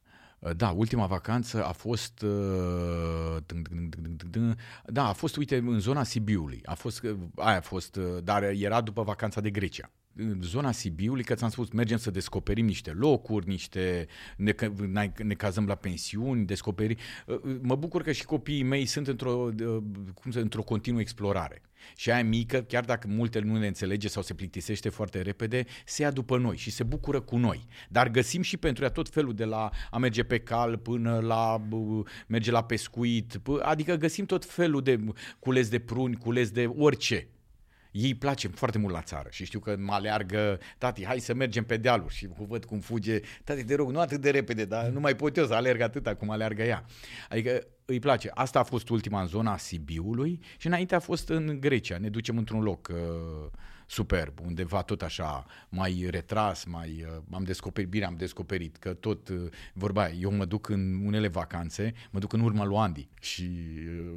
Da, ultima vacanță a fost uh, tân, tân, tân, tân, tân, da, a fost uite în zona Sibiului. A fost uh, aia a fost, uh, dar era după vacanța de Grecia. În zona Sibiului, că ți-am spus, mergem să descoperim niște locuri, niște ne, ne, ne cazăm la pensiuni, descoperi. Uh, Mă bucur că și copiii mei sunt într-o, uh, cum să, într-o continuă explorare. Și aia mică, chiar dacă multe nu ne înțelege sau se plictisește foarte repede, se ia după noi și se bucură cu noi. Dar găsim și pentru ea tot felul de la a merge pe cal până la uh, merge la pescuit, p- adică găsim tot felul de cules de pruni, cules de orice. Ei place foarte mult la țară și știu că mă aleargă, tati, hai să mergem pe dealuri și văd cum fuge, tati, te rog, nu atât de repede, dar nu mai pot eu să alerg atâta cum aleargă ea. Adică îi place. Asta a fost ultima în zona Sibiului și înainte a fost în Grecia. Ne ducem într-un loc uh, superb, undeva tot așa mai retras, mai uh, am descoperit, bine am descoperit că tot uh, vorba aia, eu mă duc în unele vacanțe, mă duc în urma lui Andy și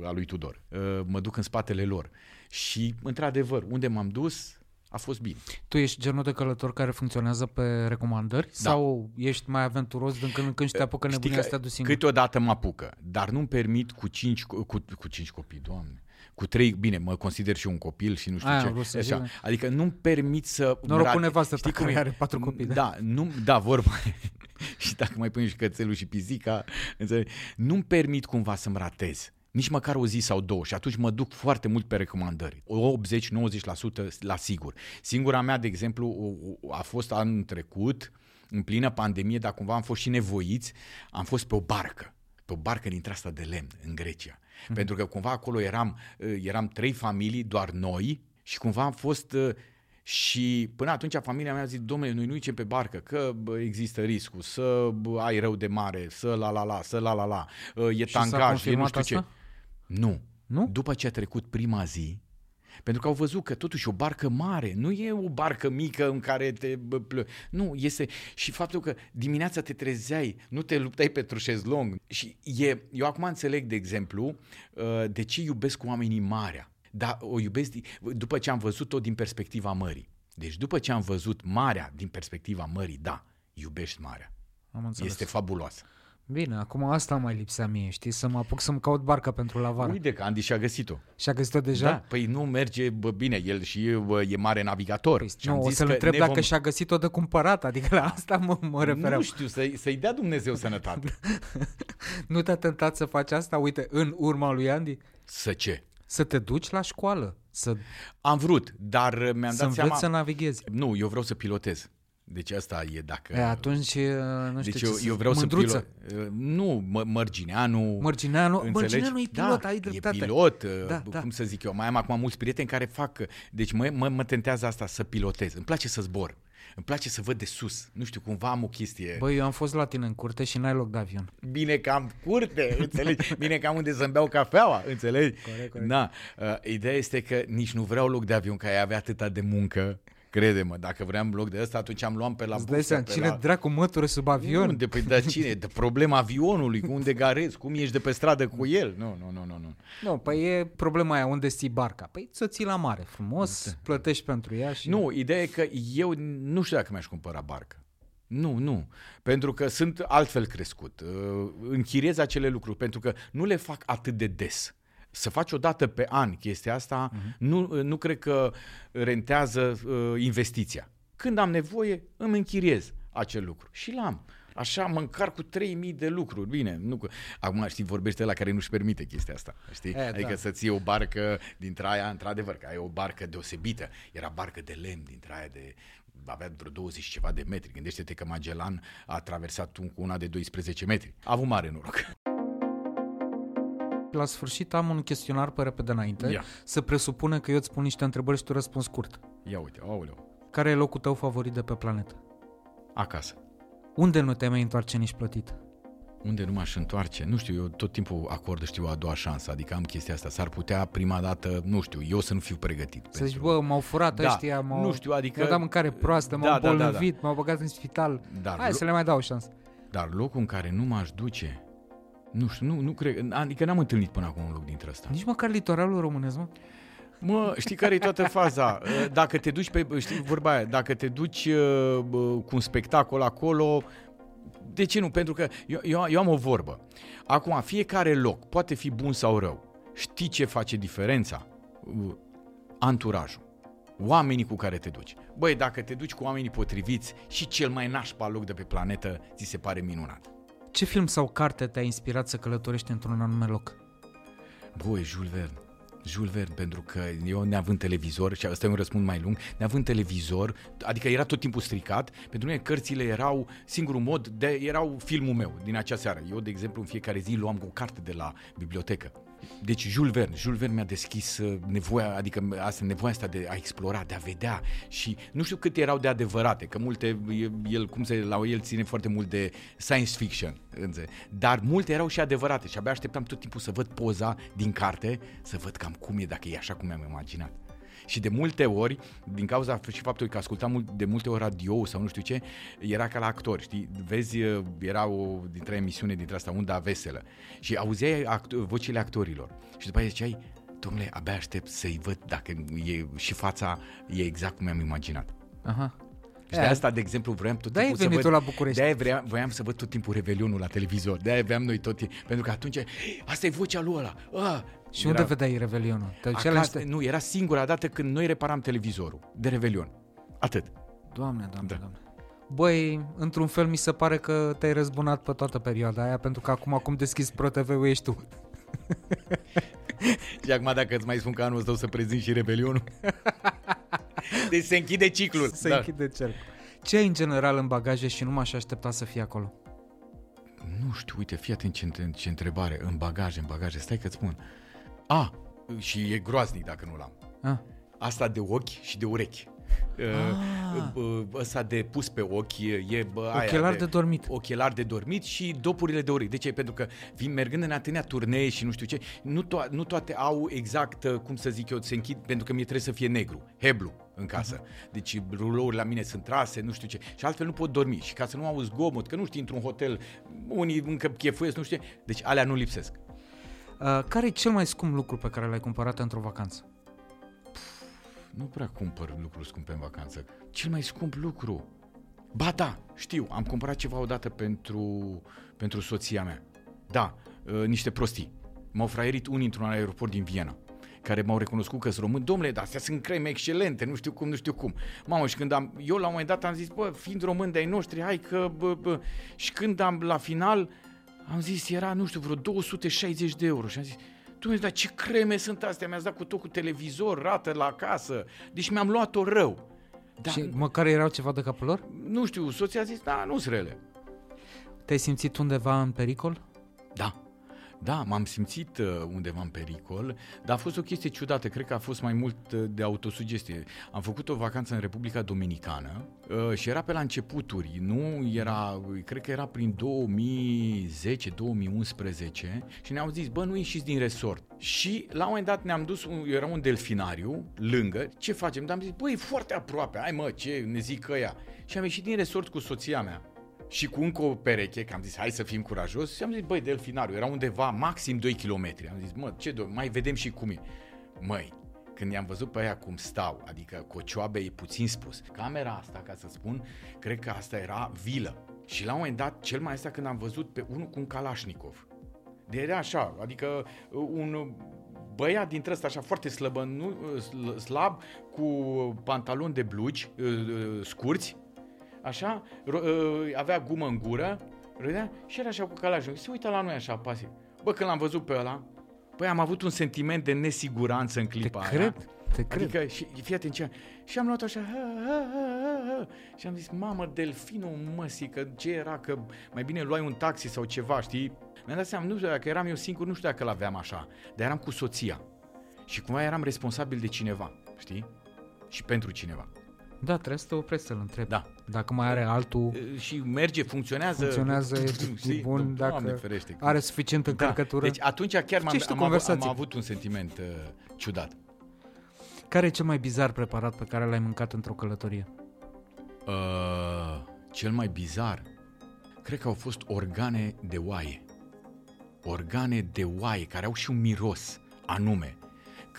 uh, a lui Tudor. Uh, mă duc în spatele lor. Și într-adevăr, unde m-am dus a fost bine. Tu ești genul de călător care funcționează pe recomandări? Da. Sau ești mai aventuros din când în când și te apucă Știi nebunia că să te duci singur? Câteodată mă apucă, dar nu-mi permit cu cinci, cu, cu cinci copii, doamne. Cu trei, bine, mă consider și un copil și nu știu Aia am ce. vrut să Așa. zic. Adică nu-mi permit să... Noroc cu rate- nevastă ta Știi cum care e? are patru copii, da. Da, nu, da vorba. [laughs] și dacă mai pun și cățelul și pisica, înțelegi? Nu-mi permit cumva să-mi ratez. Nici măcar o zi sau două și atunci mă duc foarte mult pe recomandări. 80-90% la sigur. Singura mea, de exemplu, o- o- a fost anul trecut, în plină pandemie, dar cumva am fost și nevoiți, am fost pe o barcă pe o barcă dintre asta de lemn în Grecia. Mm. Pentru că cumva acolo eram, uh, eram trei familii, doar noi, și cumva am fost uh, și până atunci familia mea a zis, domnule, noi nu icem pe barcă, că bă, există riscul să bă, ai rău de mare, să la la la, să la la la, uh, e Și s-a tangaj, e nu confirmat știu ce. Asta? Nu. Nu? După ce a trecut prima zi, pentru că au văzut că totuși o barcă mare, nu e o barcă mică în care te... bă, plă- Nu, este... Și faptul că dimineața te trezeai, nu te luptai pentru șezlong. Și e... Eu acum înțeleg, de exemplu, uh, de ce iubesc oamenii marea. Dar o iubesc di- după ce am văzut-o din perspectiva mării. Deci după ce am văzut marea din perspectiva mării, da, iubești marea. Am înțeles. Este fabuloasă. Bine, acum asta mai lipsea mie, știi? Să mă apuc să-mi caut barca pentru la vară. Uite că Andy și-a găsit-o. Și-a găsit-o deja? Da, păi nu merge bă, bine, el și bă, e mare navigator. Păi, Și am nu, o zis să-l că întreb ne dacă vom- și-a găsit-o de cumpărat, adică la asta mă, mă refeream. Nu știu, să-i, să-i dea Dumnezeu sănătate. [laughs] Nu te-a tentat să faci asta, uite, în urma lui Andy? să ce? Să te duci la școală, să, Am vrut, dar mi-am să dat înveți seama... să navighezi. Nu, eu vreau să pilotez. Deci asta e dacă... E, atunci, uh, nu știu deci ce eu, să- eu vreau Mândruță. să pilot. Nu, mă, Mărgineanu. Mărgineanu, înțelegi? Mărgineanu e pilot, da, ai dreptate. E pilot, Da, da, da. cum să zic eu. Mai am acum mulți prieteni care fac. Deci mă, mă, mă tentează asta să pilotez. Îmi place să zbor. Îmi place să văd de sus. Nu știu, cumva am o chestie. Băi, eu am fost la tine în curte și n-ai loc de avion. Bine că am curte, [laughs] înțelegi? Bine că am unde să-mi beau cafeaua, înțelegi? Corect, corect. Da. Uh, ideea este că nici nu vreau loc de avion, că ai avea atâta de muncă. Crede-mă, dacă vreau loc de ăsta, atunci am luat pe la Îți dai busă, seama, pe cine la... dracu mătură sub avion? Unde? Păi de cine? De problema avionului, cu unde garezi, cum ești de pe stradă cu el? Nu, nu, nu, nu. nu. Nu, păi e problema aia, unde ții barca? Păi ți-o ții la mare, frumos, plătești pentru ea și... Nu, ideea e că eu nu știu dacă mi-aș cumpăra barcă. Nu, nu. Pentru că sunt altfel crescut. Uh, Închiriez acele lucruri, pentru că nu le fac atât de des. Să faci o dată pe an chestia asta, uh-huh. nu, nu cred că rentează uh, investiția. Când am nevoie, îmi închiriez acel lucru. Și l-am. Așa mă încarc cu 3000 de lucruri. Bine, nu cu... Acum, știi, vorbește la care nu-și permite chestia asta. Știi? E, adică da. să ții o barcă dintre aia, într-adevăr, că ai o barcă deosebită. Era barcă de lemn dintre aia de avea vreo 20 și ceva de metri. Gândește-te că Magellan a traversat un cu una de 12 metri. A avut mare noroc. La sfârșit am un chestionar pe repede înainte. Ia. Să presupune că eu îți spun niște întrebări și tu răspunzi scurt. Ia uite, aoleu. Care e locul tău favorit de pe planetă? Acasă. Unde nu te mai întoarce nici plătit? Unde nu m-aș întoarce? Nu știu, eu tot timpul acord, știu, a doua șansă. Adică am chestia asta. S-ar putea prima dată, nu știu, eu să nu fiu pregătit. Să zici, bă, m-au furat Da, ăștia, m-au, nu știu, adică- mi-au dat mâncare proastă, Da, m-au da, da, da. bolnăvit, m-au băgat în spital. Dar Hai lo- să le mai dau o șansă. Dar locul în care nu m-aș duce, nu știu, nu, nu cred, adică n-am întâlnit până acum un loc dintre ăsta. Nici măcar litoralul românesc, mă? Mă, știi care e toată faza? Dacă te duci pe, știi vorba aia, dacă te duci uh, bă, cu un spectacol acolo, de ce nu? Pentru că eu, eu, eu am o vorbă. Acum, fiecare loc poate fi bun sau rău. Știi ce face diferența? Uh, Anturajul. oamenii cu care te duci. Băi, dacă te duci cu oamenii potriviți și cel mai nașpa loc de pe planetă, ți se pare minunat. Ce film sau carte te-a inspirat să călătorești într-un anume loc? Băi, Jules Verne. Jules Verne, pentru că eu neavând televizor, și ăsta e un răspuns mai lung, neavând televizor, adică era tot timpul stricat, pentru mine cărțile erau singurul mod, de, erau filmul meu din acea seară. Eu, de exemplu, în fiecare zi luam o carte de la bibliotecă. Deci Jules Verne, Jules Verne mi-a deschis uh, nevoia, adică asta, nevoia asta de a explora, de a vedea și nu știu câte erau de adevărate, că multe, el, cum se, la el ține foarte mult de science fiction, înțe? dar multe erau și adevărate și abia așteptam tot timpul să văd poza din carte, să văd cam cum e, dacă e așa cum mi-am imaginat. Și de multe ori, din cauza și faptului că ascultam mult- de multe ori radio sau nu știu ce, era ca la actori, știi? Vezi, era o dintre emisiune dintre asta, Unda Veselă. Și auzeai act- vocile actorilor. Și după aceea ziceai, domnule, abia aștept să-i văd dacă e, și fața e exact cum mi-am imaginat. Aha. Și de E, asta, de exemplu, vreau tot De-aia timpul ai să venit văd... tu la București. De-aia vrea, voiam să văd tot timpul Revelionul la televizor. De-aia aveam noi tot timpul. Pentru că atunci, asta e vocea lui ăla. A, Și unde vedeai Revelionul? Te duceai la Acasă, niște... nu, era singura dată când noi reparam televizorul de Revelion. Atât. Doamne, doamne, Da. doamne. Băi, într-un fel mi se pare că te-ai răzbunat pe toată perioada aia, pentru că acum acum deschizi Pro TV-ul ești tu. [laughs] Și acum dacă îți mai spun că anul ăsta o să prezint și Revelionul. [laughs] deci se închide ciclul. Se Da. închide cercul. Ce ai în general în bagaje și nu m-aș aștepta să fie acolo? Nu știu, uite, fii atent ce, între- ce întrebare. În bagaje, în bagaje. Stai că-ți spun. A, și e groaznic dacă nu l-am. Ah. Asta de ochi și de urechi. Ah. Ăsta de pus pe ochi e, e bă, aia Ochelari de dormit. Ochelari de dormit și dopurile de urechi. De ce? Pentru că vin mergând în atâtea turnee și nu știu ce, nu, to- nu toate au exact, uh, cum să zic eu, se închid, pentru că mie trebuie să fie negru, heblu în casă. Deci rulouri la mine sunt trase, nu știu ce. Și altfel nu pot dormi. Și ca să nu auzi zgomot, că nu știi, într-un hotel, unii încă chefuiesc, nu știu ce. Deci alea nu lipsesc. Uh, care e cel mai scump lucru pe care l-ai cumpărat într-o vacanță? Nu prea cumpăr lucruri scumpe în vacanță. Cel mai scump lucru. Ba da, știu, am cumpărat ceva odată pentru, pentru soția mea. Da, uh, niște prostii. M-au fraierit unii într-un aeroport din Viena care m-au recunoscut că sunt român. Domnule, dar astea sunt creme excelente, nu știu cum, nu știu cum. Mamă, și când am, eu la un moment dat am zis, bă, fiind român de-ai noștri, hai că, bă, bă. Și când am, la final, am zis, era, nu știu, vreo 260 de euro. Și am zis, Dumnezeu, dar ce creme sunt astea? Mi-ați dat cu tot cu televizor, rată la casă. Deci mi-am luat-o rău. Da, Și măcar erau ceva de capul lor? nu știu, soția a zis, da, nu sunt rele. Te-ai simțit undeva în pericol? Da. Da, m-am simțit uh, undeva în pericol, dar a fost o chestie ciudată, cred că a fost mai mult uh, de autosugestie. Am făcut o vacanță în Republica Dominicană uh, și era pe la începuturi, nu era, cred că era prin 2010-2011 și ne-au zis, bă, nu ieșiți din resort. Și la un moment dat ne-am dus, un- era un delfinariu lângă, ce facem? Dar am zis, băi, e foarte aproape, hai mă, ce ne zic ăia. Și am ieșit din resort cu soția mea și cu încă o pereche, că am zis, hai să fim curajos, și am zis, băi, delfinariu, era undeva maxim 2 km. Am zis, mă, ce do- mai vedem și cum e. Măi, când i-am văzut pe aia cum stau, adică cocioabe e puțin spus. Camera asta, ca să spun, cred că asta era vilă. Și la un moment dat, cel mai asta când am văzut pe unul cu un Kalashnikov. De era așa, adică uh, un băiat dintre ăsta așa foarte slăbă, nu, sl- slab, cu pantaloni de blugi uh, uh, scurți, așa, ro- uh, avea gumă în gură, râdea și era așa cu calajul. Se uită la noi așa pasiv. Bă, când l-am văzut pe ăla, băi, am avut un sentiment de nesiguranță în Te clipa aia. cred, te cred. Adică, și, fii atent ce... Și am luat așa... Ha, ha, ha, ha, ha. Și am zis, mamă, delfinul măsii, că ce era, că mai bine luai un taxi sau ceva, știi? Mi-am dat seama, nu știu dacă eram eu singur, nu știu dacă l-aveam așa, dar eram cu soția. Și cumva eram responsabil de cineva, știi? Și pentru cineva. Da, trebuie să te oprești să-l întrebi. Da. Dacă mai are altul, E, Și merge, funcționează. funcționează, e, [laughs] știi? e bun, Doamne dacă ferește. are suficient încărcătură. Da. Deci atunci chiar m-am, Ce știu, am, avut, am conversații. avut un sentiment uh, ciudat. Care e cel mai bizar preparat pe care l-ai mâncat într-o călătorie? Uh, cel mai bizar, cred că au fost organe de oaie. Organe de oaie, care au și un miros anume.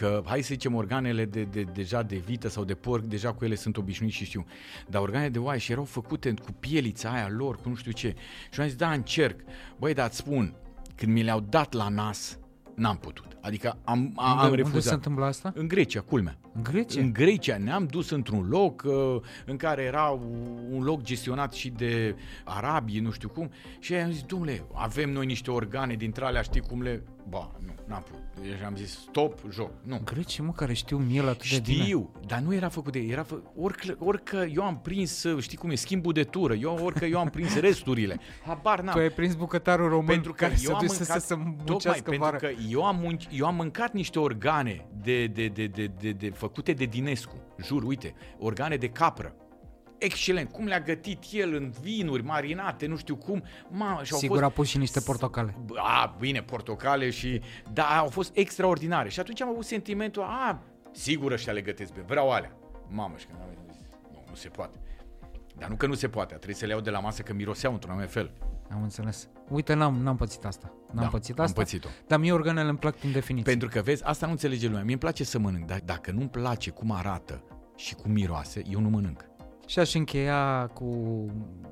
Că, hai să zicem, organele de, de, deja de vită sau de porc, deja cu ele sunt obișnuit și știu. Dar organe de oaie și erau făcute cu pielița aia lor, cu nu știu ce. Și am zis, da, încerc. Băi, dar îți spun, când mi le-au dat la nas, N-am putut. Adică am, am, Unde, am unde refuzat. se întâmplă asta? În Grecia, culmea. În Grecia? În Grecia ne-am dus într-un loc uh, în care era un loc gestionat și de arabii, nu știu cum, și am zis, domnule, avem noi niște organe dintre alea, știi cum le... Ba, nu, n-am putut. Deci am zis, stop, joc, nu. Grecii, mă, care știu miel atât de bine. Știu, dar nu era făcut de era fă, orică, orică eu am prins, știi cum e, schimbul de tură, eu orică eu am prins [laughs] resturile. Habar n-am. Tu ai prins bucătarul român Pentru că care se eu am duse mâncat, să se tocmai muncească pentru vară. că eu am, munci, eu am mâncat niște organe de, de, de, de, de, de, făcute de Dinescu, jur, uite, organe de capră. Excelent, cum le-a gătit el în vinuri marinate, nu știu cum. Ma, și au Sigur fost, a pus și niște portocale. a, bine, portocale și... Da, au fost extraordinare. Și atunci am avut sentimentul, a, sigur ăștia le gătesc bine, vreau alea. Mamă, și când am zis, nu, nu se poate. Dar nu că nu se poate, trebuie să le iau de la masă că miroseau într-un anume fel. Am înțeles. Uite, n-am, n-am pățit asta. N-am Da, pățit am asta. pățit-o. Dar mie organele îmi plac prin definiție. Pentru că, vezi, asta nu înțelege lumea. Mie îmi place să mănânc, dar dacă nu-mi place cum arată și cum miroase, eu nu mănânc. Și aș încheia cu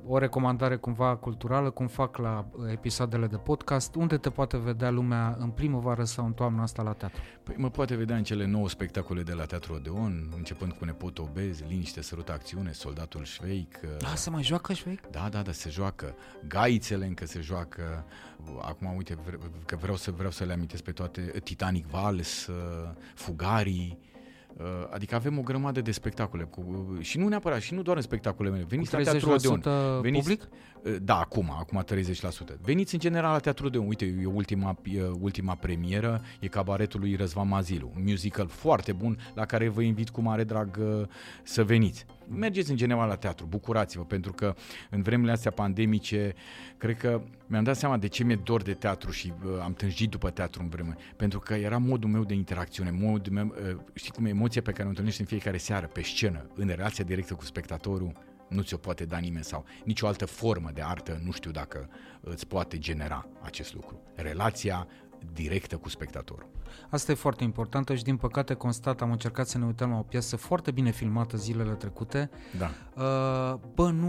o recomandare cumva culturală, cum fac la episoadele de podcast, unde te poate vedea lumea în primăvară sau în toamna asta la teatru. Păi mă poate vedea în cele nouă spectacole de la Teatru Odeon, începând cu Nepot Obez, Liniște, Sărută, Acțiune, Soldatul Șveic. Da, se mai joacă șveic? Da, da, da, se joacă. Gaițele încă se joacă. Acum, uite, vre- că vreau să, vreau să le amintesc pe toate. Titanic Vals, uh, Fugarii, uh, Adică avem o grămadă de spectacole cu, și nu neapărat, și nu doar în spectacolele mele. Veniți la Teatru Odeon. 30% Veniți, public? Da, acum, acum 30%. Veniți în general la Teatru Odeon. Uite, e ultima, e ultima premieră, e cabaretul lui Răzvan Mazilu. Un musical foarte bun la care vă invit cu mare drag uh, să veniți. Mergeți în general la teatru, bucurați-vă, pentru că în vremurile astea pandemice, cred că mi-am dat seama de ce mi-e dor de teatru și uh, am tânjit după teatru în vreme. Pentru că era modul meu de interacțiune, modul meu, uh, știi cum e emoția pe care o întâlnești în fiecare seară, pe scenă, în relația directă cu spectatorul, nu ți-o poate da nimeni sau nicio altă formă de artă, nu știu dacă îți poate genera acest lucru. Relația directă cu spectatorul. Asta e foarte importantă și din păcate constat, am încercat să ne uităm la o piesă foarte bine filmată zilele trecute. Da. Uh, bă, nu...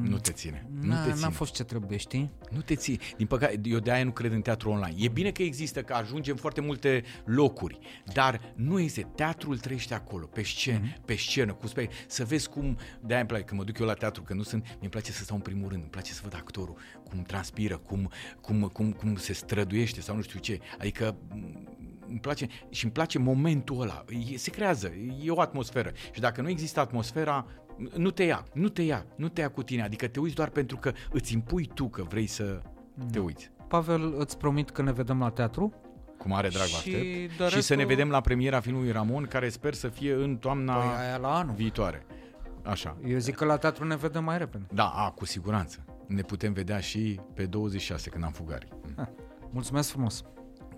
Nu te ține. Nu N-a, te ține. n-a fost ce trebuie, știi? Nu te ții. Din păcate, eu de aia nu cred în teatru online. E bine că există, că ajungem în foarte multe locuri, dar nu este. Teatrul trăiește acolo, pe scenă, mm-hmm. pe scenă, cu spe- să vezi cum, de aia îmi place, când mă duc eu la teatru, că nu sunt, mi place să stau în primul rând, îmi place să văd actorul, cum transpiră, cum, cum, cum, cum se străduiește sau nu știu ce. Adică m, îmi place și îmi place momentul ăla. E, se creează, e o atmosferă. Și dacă nu există atmosfera, nu te ia, nu te ia, nu te ia cu tine. Adică te uiți doar pentru că îți impui tu că vrei să te uiți. Pavel, îți promit că ne vedem la teatru. Cu mare drag vă Și aștept. de Și să restul- ne vedem la premiera filmului Ramon, care sper să fie în toamna Păi aia la anul. viitoare. Așa. Eu zic că la teatru ne vedem mai repede. Da, a, cu siguranță. Ne putem vedea și pe 26 când am fugari. Mulțumesc frumos!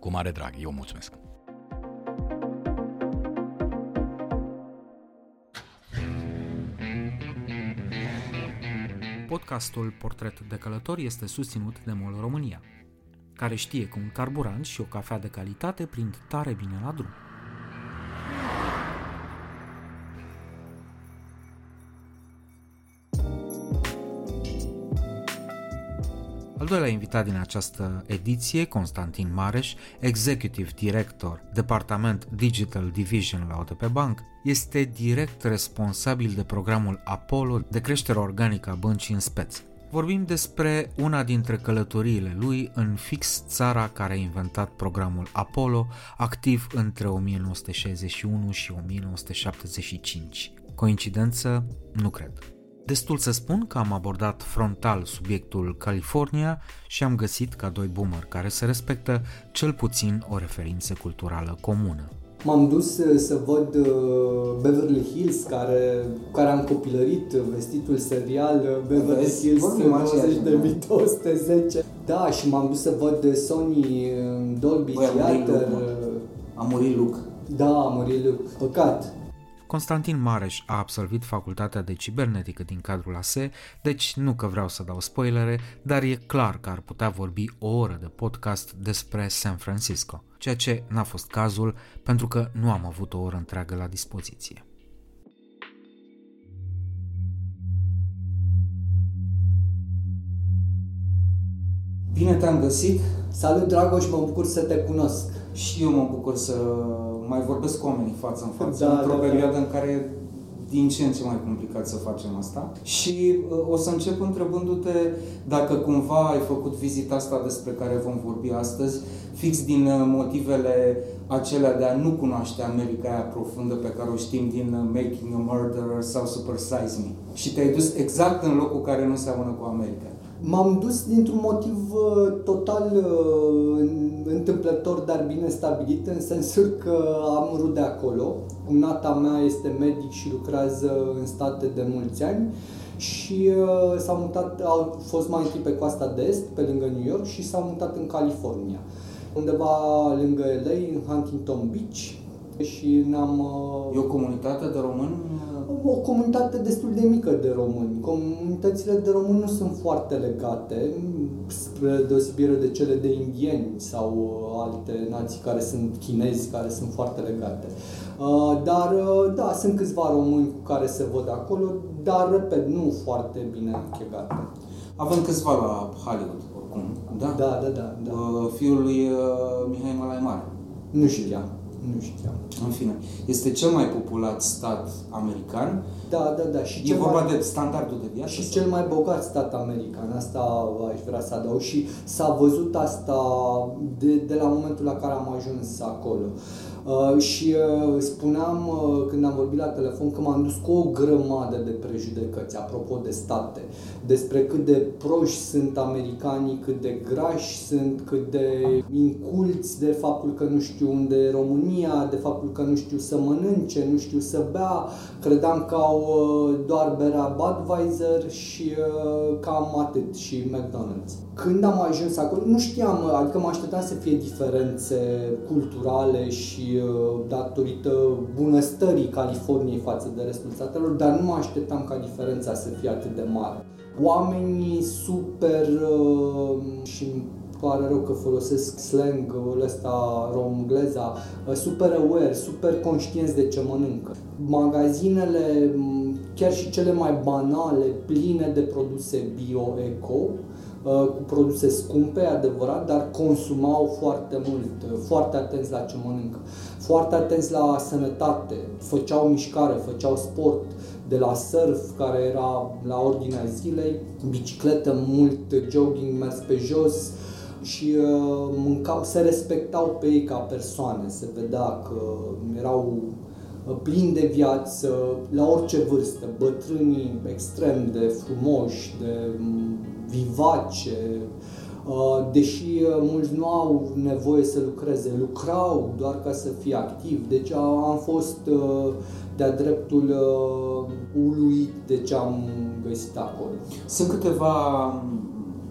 Cu mare drag, eu mulțumesc. Podcastul Portret de Călător este susținut de MOL România, care știe că un carburant și o cafea de calitate prind tare bine la drum. Doilea invitat din această ediție, Constantin Mareș, Executive Director, Departament Digital Division la OTP Bank, este direct responsabil de programul Apollo de creștere organică a băncii în speț. Vorbim despre una dintre călătoriile lui în fix țara care a inventat programul Apollo, activ între 1961 și 1975. Coincidență? Nu cred. Destul să spun că am abordat frontal subiectul California și am găsit ca doi boomer care se respectă cel puțin o referință culturală comună. M-am dus uh, să văd uh, Beverly Hills, care, cu care am copilărit, uh, vestitul serial uh, Beverly Vezi? Hills Vorbim aceeași 20210. Da, și m-am dus să văd uh, Sony în Dolby Băi, a murit Theater. Luke, mă. uh, A murit Luke. Da, a murit Luke. Păcat. Constantin Mareș a absolvit facultatea de cibernetică din cadrul ASE, deci nu că vreau să dau spoilere, dar e clar că ar putea vorbi o oră de podcast despre San Francisco, ceea ce n-a fost cazul pentru că nu am avut o oră întreagă la dispoziție. Bine te-am găsit. Salut, Dragoș, mă bucur să te cunosc. Și eu mă bucur să mai vorbesc cu oamenii față în față, Da, într-o da, da. perioadă în care din ce în ce mai complicat să facem asta. Și uh, o să încep întrebându-te dacă cumva ai făcut vizita asta despre care vom vorbi astăzi, fix din uh, motivele acelea de a nu cunoaște America aia profundă pe care o știm din uh, Making a Murderer sau Super Size Me. Și te-ai dus exact în locul care nu seamănă cu America. M-am dus dintr-un motiv uh, total uh, întâmplător, dar bine stabilit, în sensul că am rude acolo. Cumnata mea este medic și lucrează în state de mulți ani și uh, s-a mutat, au fost mai întâi pe coasta de est, pe lângă New York și s-au mutat în California. Undeva lângă LA, în Huntington Beach și ne-am... uh, E o comunitate de români uh, o comunitate destul de mică de români. Comunitățile de români nu sunt foarte legate, spre deosebire de cele de indieni sau uh, alte nații care sunt chinezi, care sunt foarte legate. Uh, Dar, uh, da, sunt câțiva români cu care se văd acolo, dar, repet, nu foarte bine închegate. Avem câțiva la Hollywood, oricum. Da? Da, da, da, da. Uh, Fiul lui uh, Mihai Malai Mare. Nu știam, nu știam. În fine, este cel mai populat stat american. Da, da, da. Și E cel vorba mai... de standardul de viață? Și sau? cel mai bogat stat american, asta aș vrea să adaug și s-a văzut asta de, de la momentul la care am ajuns acolo. Uh, și uh, spuneam uh, când am vorbit la telefon că m-am dus cu o grămadă de prejudecăți, apropo de state, despre cât de proști sunt americanii, cât de grași sunt, cât de inculți de faptul că nu știu unde e România, de faptul că nu știu să mănânce, nu știu să bea, credeam că au uh, doar berea Budweiser și uh, cam atât. Și McDonald's. Când am ajuns acolo, nu știam, uh, adică mă așteptam să fie diferențe culturale și uh, datorită bunăstării Californiei față de restul statelor, dar nu mă așteptam ca diferența să fie atât de mare. Oamenii super uh, și îmi pare rău că folosesc slang-ul ăsta romgleza, uh, super aware, super conștienți de ce mănâncă. Magazinele, m, chiar și cele mai banale, pline de produse bio-eco, uh, cu produse scumpe, adevărat, dar consumau foarte mult, uh, foarte atenți la ce mănâncă, foarte atenți la sănătate, făceau mișcare, făceau sport, de la surf, care era la ordinea zilei, bicicletă, mult jogging, mers pe jos și uh, mâncau, se respectau pe ei ca persoane, se vedea că erau uh, plini de viață, la orice vârstă, bătrânii extrem de frumoși, de mm, vivace, Uh, deși uh, mulți nu au nevoie să lucreze, lucrau doar ca să fie activi. Deci a- am fost uh, de-a dreptul uh, uluit de ce am găsit acolo. Sunt câteva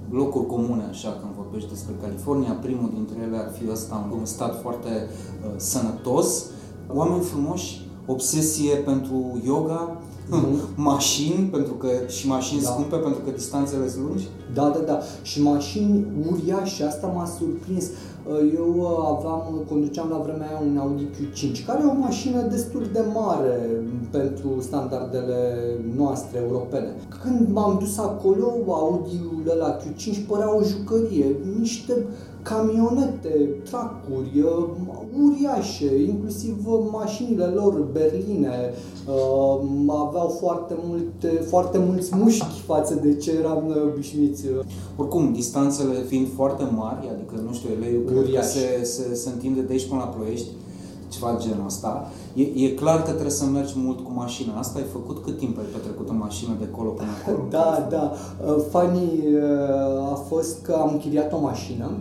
locuri comune, așa, când vorbești despre California. Primul dintre ele ar fi ăsta, un stat foarte uh, sănătos, oameni frumoși, obsesie pentru yoga, [laughs] mașini, pentru că și mașini Da. scumpe, pentru că distanțele sunt lungi. Da, da, da. Și mașini uriașe, asta m-a surprins. Uh, Eu uh, aveam, conduceam la vremea aia un Audi Q5, care e o mașină destul de mare pentru standardele noastre europene. Când m-am dus acolo, Audi-ul ăla Q5 părea o jucărie, niște camionete, tracuri uh, uriașe, inclusiv uh, mașinile lor, berline, uh, aveau foarte, multe, foarte mulți mușchi față de ce eram noi obișnuiți. Oricum, distanțele fiind foarte mari, adică, nu știu, ele cred că Uriaș. se, se, se întinde de aici până la Ploiești, ceva genul ăsta. E, e clar că trebuie să mergi mult cu mașina asta. Ai făcut cât timp ai petrecut în mașină de acolo până acolo? [laughs] Da, da. Uh, Funny uh, a fost că am închiriat o mașină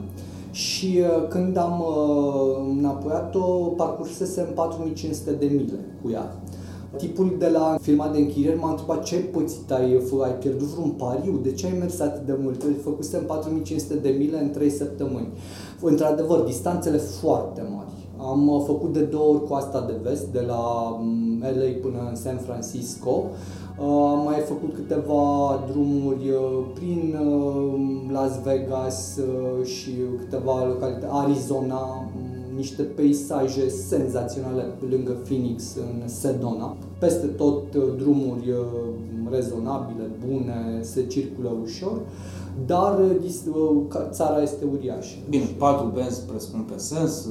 și uh, când am uh, înapoiat-o, parcursesem 4500 de mile cu ea. Tipul de la firma de închiriere m-a întrebat ce ai pățit, ai, f- ai pierdut vreun pariu, de ce ai mers atât de mult? Făcusem 4500 de mile în 3 săptămâni. Într-adevăr, distanțele foarte mari. Am uh, făcut de două ori coasta de vest, de la mm, LA până în San Francisco. Uh, Am mai făcut câteva drumuri uh, prin uh, Las Vegas uh, și câteva localități, Arizona, mm, niște peisaje senzaționale lângă Phoenix, în Sedona. Peste tot uh, drumuri uh, rezonabile, bune, se circulă ușor, dar țara este uriașă. Bine, patru benzi presupun pe sens,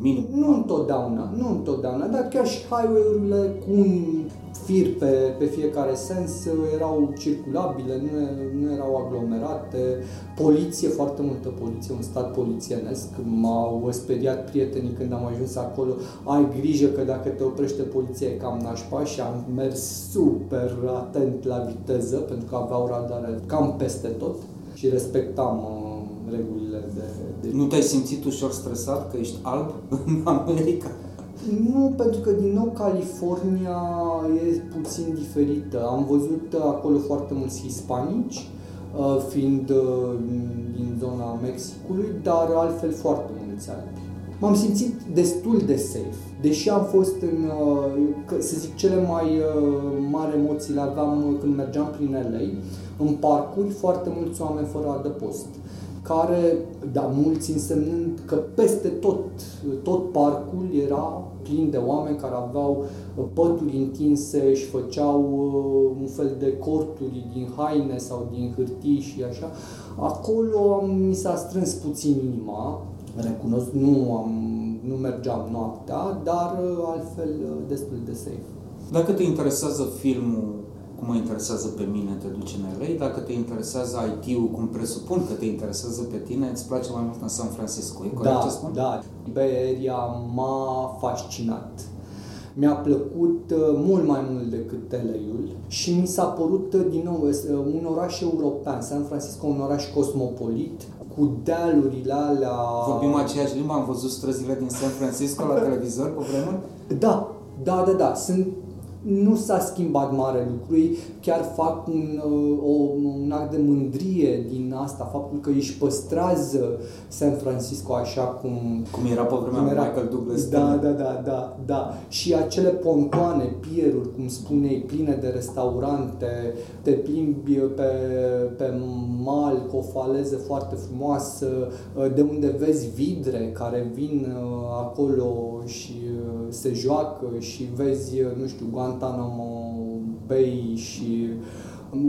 minim. Nu întotdeauna, nu întotdeauna, dar chiar și highway-urile cu un fir pe, pe fiecare sens erau circulabile, nu, nu erau aglomerate, poliție, foarte multă poliție, un stat polițienesc. M-au speriat prietenii când am ajuns acolo, ai grijă că dacă te oprește poliția e cam nașpa și am mers super atent la viteză pentru că aveau radare cam peste tot și respectam uh, regulile de, de... Nu te-ai simțit ușor stresat că ești alb în America? Nu, pentru că din nou California e puțin diferită. Am văzut acolo foarte mulți hispanici, uh, fiind uh, din zona Mexicului, dar altfel foarte mulți albi. M-am simțit destul de safe. Deși am fost în, uh, să zic, cele mai mari emoții le aveam când mergeam prin LA, în parcuri foarte mulți oameni fără adăpost care, da, mulți însemnând că peste tot, tot parcul era plin de oameni care aveau uh, pături întinse și făceau uh, un fel de corturi din haine sau din hârtii și așa. Acolo mi s-a strâns puțin inima, recunosc, nu, am, nu mergeam noaptea, dar uh, altfel destul de safe. Dacă te interesează filmul cum mă interesează pe mine, te duce în LA. Dacă te interesează IT-ul, cum presupun că te interesează pe tine, îți place mai mult în San Francisco. E corect da, ce spun? Da, Bay Area m-a fascinat. Mi-a plăcut uh, mult mai mult decât LA-ul și mi s-a părut, uh, din nou, uh, un oraș european, San Francisco, un oraș cosmopolit, cu dealurile alea... Vorbim aceeași limbă? Am văzut străzile din San Francisco la [laughs] televizor pe vremuri? Da, da, da, da. Sunt nu s-a schimbat mare lucru, ei chiar fac un, uh, o, un act de mândrie din asta, faptul că își păstrează San Francisco așa cum... Cum era pe vremea cum era, Michael Douglas. Da, da, da, da, da. Și acele pontoane, pieruri, cum spuneai, pline de restaurante, te plimbi pe, pe mal cu o faleză foarte frumoasă, uh, de unde vezi vidre care vin uh, acolo și se joacă și vezi, nu știu, Guantanamo Bay și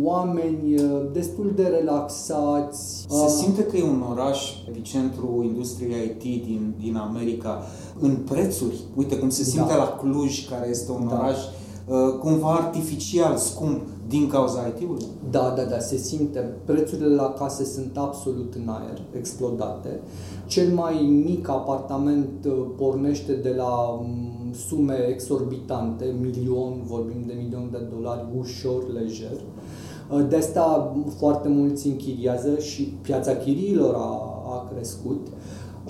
oameni uh, destul de relaxați. Se uh, simte că e un oraș epicentru industriei IT din, din America în prețuri. Uite cum se simte da. la Cluj, care este un da. oraș uh, cumva artificial, scump din cauza IT-ului? Da, da, da, se simte. Prețurile la case sunt absolut în aer, explodate. Cel mai mic apartament pornește de la mm, sume exorbitante, milion, vorbim de milion de dolari, ușor, lejer. De asta foarte mulți închiriază și piața chiriilor a, a crescut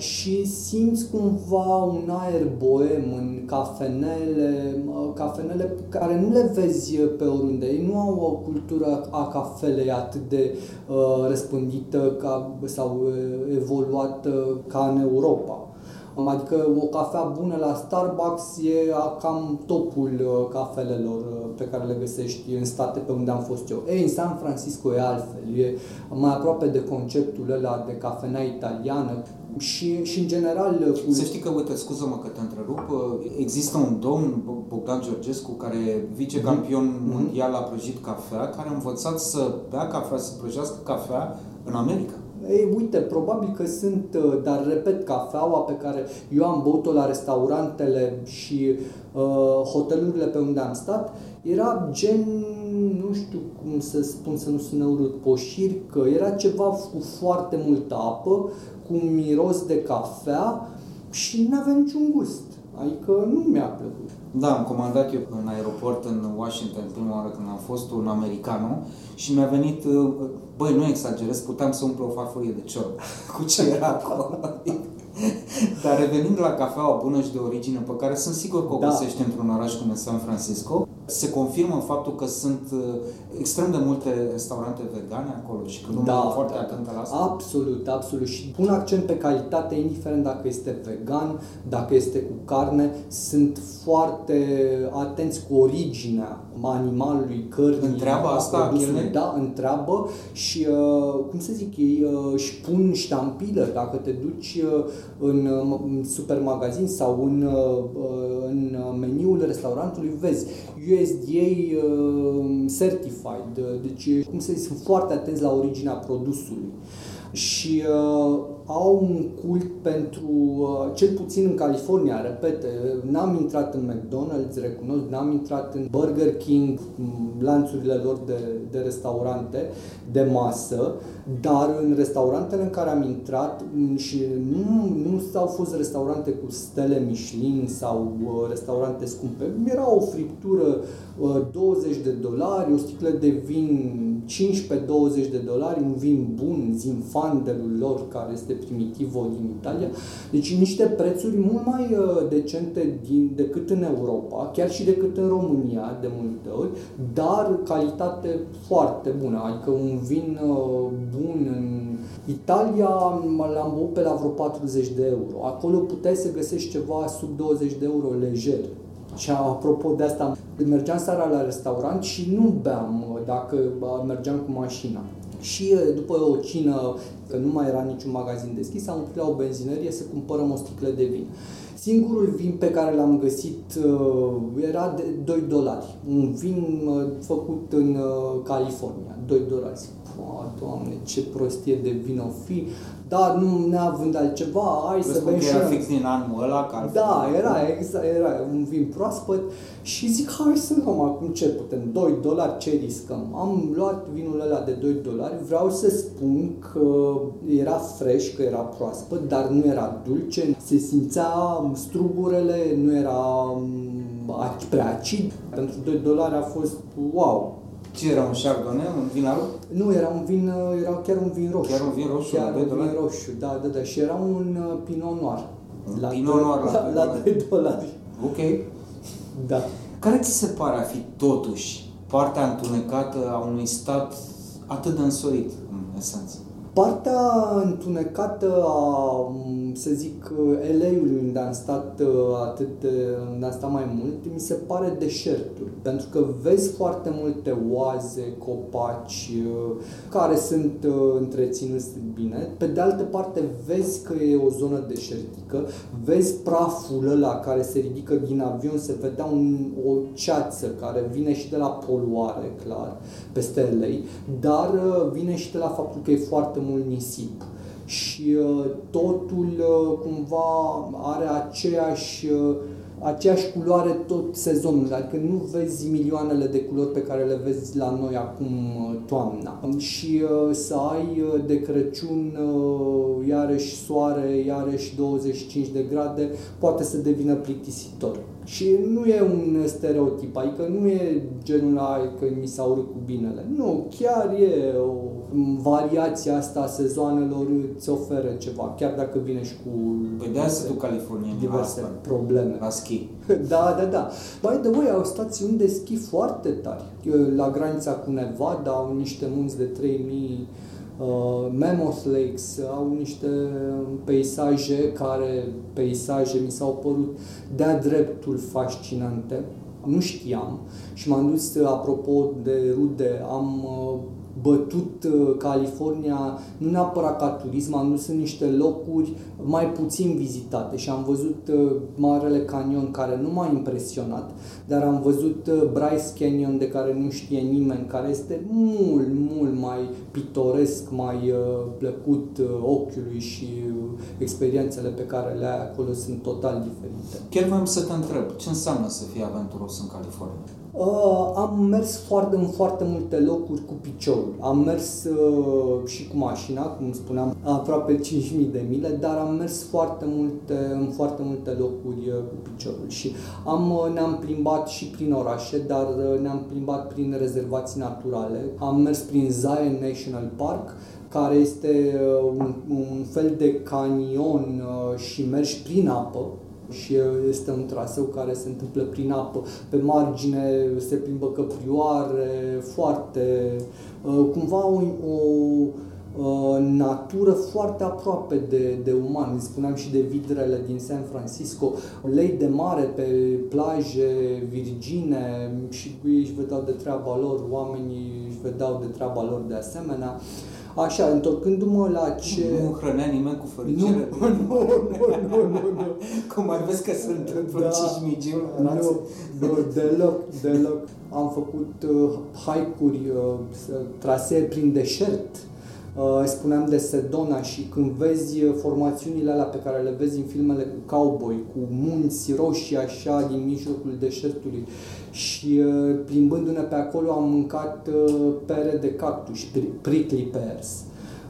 și simți cumva un aer boem în cafenele, cafenele care nu le vezi pe oriunde. Ei nu au o cultură a cafelei atât de uh, răspândită ca, sau uh, evoluată ca în Europa. Adică o cafea bună la Starbucks e cam topul uh, cafelelor uh, pe care le găsești în state pe unde am fost eu. Ei, în San Francisco e altfel, e mai aproape de conceptul ăla de cafenea italiană și, și în general... Uh, cu... Să știi că, uite, scuză-mă că te întrerup, există un domn, Bogdan Georgescu, care e vicecampion mm-hmm. mondial la prăjit cafea, care a învățat să bea cafea, să prăjească cafea în America. Ei, uite, probabil că sunt, uh, dar repet, cafeaua pe care eu am băut-o la restaurantele și uh, hotelurile pe unde am stat, era gen, nu știu cum să spun să nu sună urât, poșircă, era ceva cu foarte multă apă, cu un miros de cafea și nu avea niciun gust. Adică nu mi-a plăcut. Da, am comandat eu în aeroport în Washington prima oară când am fost un americano și mi-a venit, uh, băi, nu exagerez, puteam să umplu o farfurie de ciorb [laughs] cu ce era acolo. Dar revenind la cafeaua bună și de origine, pe care sunt sigur că o da. găsești într-un oraș cum e San Francisco, Se confirmă faptul că sunt uh, extrem de multe restaurante vegane acolo și că lumea e foarte atentă la asta? Absolut, absolut. Și pun accent pe calitate, indiferent dacă este vegan, dacă este cu carne. Sunt foarte atenți cu originea animalului, cărnii. Întreabă a asta produsului. chelnerii? Da, întreabă și, uh, cum să zic, ei uh, își pun ștampilă. Dacă te duci uh, în uh, în supermagazin sau în, uh, uh, în meniul restaurantului, vezi USDA uh, certified. Uh, Deci, cum să zic, sunt foarte atenți la originea produsului și uh, au un cult pentru, uh, cel puțin în California, repete, n-am intrat în McDonald's, recunosc, n-am intrat în Burger King, m, lanțurile lor de, de restaurante de masă, dar în restaurantele în care am intrat m, și nu, nu au fost restaurante cu stele Michelin sau uh, restaurante scumpe, era o friptură uh, 20 de dolari, o sticlă de vin 15-20 de dolari, un vin bun, zinfandelul lor, care este primitivo din Italia. Deci niște prețuri mult mai uh, decente din, decât în Europa, chiar și decât în România de multe ori, dar calitate foarte bună, adică un vin uh, bun în Italia l-am băut pe la vreo 40 de euro. Acolo puteai să găsești ceva sub 20 de euro lejer. Și apropo de asta, mergeam seara la restaurant și nu beam uh, dacă uh, mergeam cu mașina. Și uh, după o cină, că nu mai era niciun magazin deschis, am oprit la o benzinărie să cumpărăm o sticlă de vin. Singurul vin pe care l-am găsit uh, era de 2 dolari. Un vin uh, făcut în uh, California, 2 dolari. Zic, "Pua, Doamne, ce prostie de vin o fi, dar nu neavând altceva, hai să Presupun bem că și era noi." fix din anul ăla, că altfel- Da, era, exact, era un vin proaspăt și zic, hai să luăm acum ce putem, 2 dolari, ce riscăm? Am luat vinul ăla de 2 dolari, vreau să spun că era fresh, că era proaspăt, dar nu era dulce, se simțea strugurele, nu era mm, ac- prea acid. Pentru 2 dolari a fost wow. Ce era un chardonnay, un vin alb? Nu, era un vin, era chiar un vin roșu. Chiar un vin roșu, Chiar la doi un vin dolari? roșu, da, da, da. Și era un uh, Pinot Noir. Un Pinot doi- Noir la la, doi la dolari. 2 dolari. Ok. Da. Care ți se pare a fi totuși partea întunecată a unui stat atât de însorit, în esență? Partea întunecată a, m, să zic, LA-ului unde am stat uh, atât de, unde am stat mai mult, mi se pare deșertul. Pentru că vezi foarte multe oaze, copaci uh, care sunt uh, întreținuți bine. Pe de altă parte vezi că e o zonă deșertică, vezi praful ăla care se ridică din avion, se vedea un, o ceață care vine și de la poluare, clar, peste LA, dar uh, vine și de la faptul că e foarte mult nisip și uh, totul uh, cumva are aceeași uh, aceeași culoare tot sezonul, adică nu vezi milioanele de culori pe care le vezi la noi acum uh, toamna. Și uh, să ai uh, de Crăciun uh, iarăși soare, iarăși 25 de grade, poate să devină plictisitor. Și nu e un stereotip, adică nu e genul ăla că mi s-a urât cu binele. Nu, chiar e o variație asta a sezoanelor îți oferă ceva, chiar dacă vine și cu Păi de asta tu californieni la diverse asta, probleme. la schi. [laughs] Da, da, da. By the way, au stațiuni de schi foarte tari. La granița cu Nevada au niște munți de 3000 Uh, Mammoth Lakes au niște peisaje care, peisaje mi s-au părut de-a dreptul fascinante. Nu știam și m-am dus, apropo de rude, am uh, bătut uh, California nu neapărat ca turism, am dus în niște locuri mai puțin vizitate și am văzut uh, Marele Canyon care nu m-a impresionat, dar am văzut uh, Bryce Canyon de care nu știe nimeni, care este mult, mult mai pitoresc, mai uh, plăcut uh, ochiului și uh, experiențele pe care le ai acolo sunt total diferite. Chiar vreau să te întreb, ce înseamnă să fii aventuros în California? Uh, am mers foarte, în foarte multe locuri cu piciorul. Am mers uh, și cu mașina, cum spuneam, aproape 5.000 de mile, dar am mers foarte multe, în foarte multe locuri uh, cu piciorul. Și am, uh, ne-am plimbat și prin orașe, dar uh, ne-am plimbat prin rezervații naturale. Am mers prin Zion National Park, care este uh, un, un fel de canion uh, și mergi prin apă, și este un traseu care se întâmplă prin apă. Pe margine se plimbă căprioare, foarte... uh, cumva o, o uh, natură foarte aproape de, de uman. Îți spuneam și de vidrele din San Francisco, lei de mare pe plaje virgine și ei își vedeau de treaba lor, oamenii își vedeau de treaba lor de asemenea. Așa, întorcându-mă la ce... Nu hrănea nimeni cu fericire? [laughs] Nu, nu, nu, nu, nu, nu. Cum mai vezi că se întâmplă Da. cismigiul în Nu, rață? nu, deloc, deloc. Am făcut uh, hike-uri, uh, s- trasee prin deșert. Uh, spuneam de Sedona și când vezi uh, formațiunile alea pe care le vezi în filmele cu cowboy, cu munți roșii așa din mijlocul deșertului și uh, plimbându-ne pe acolo am mâncat uh, pere de cactus, pri- prickly pears.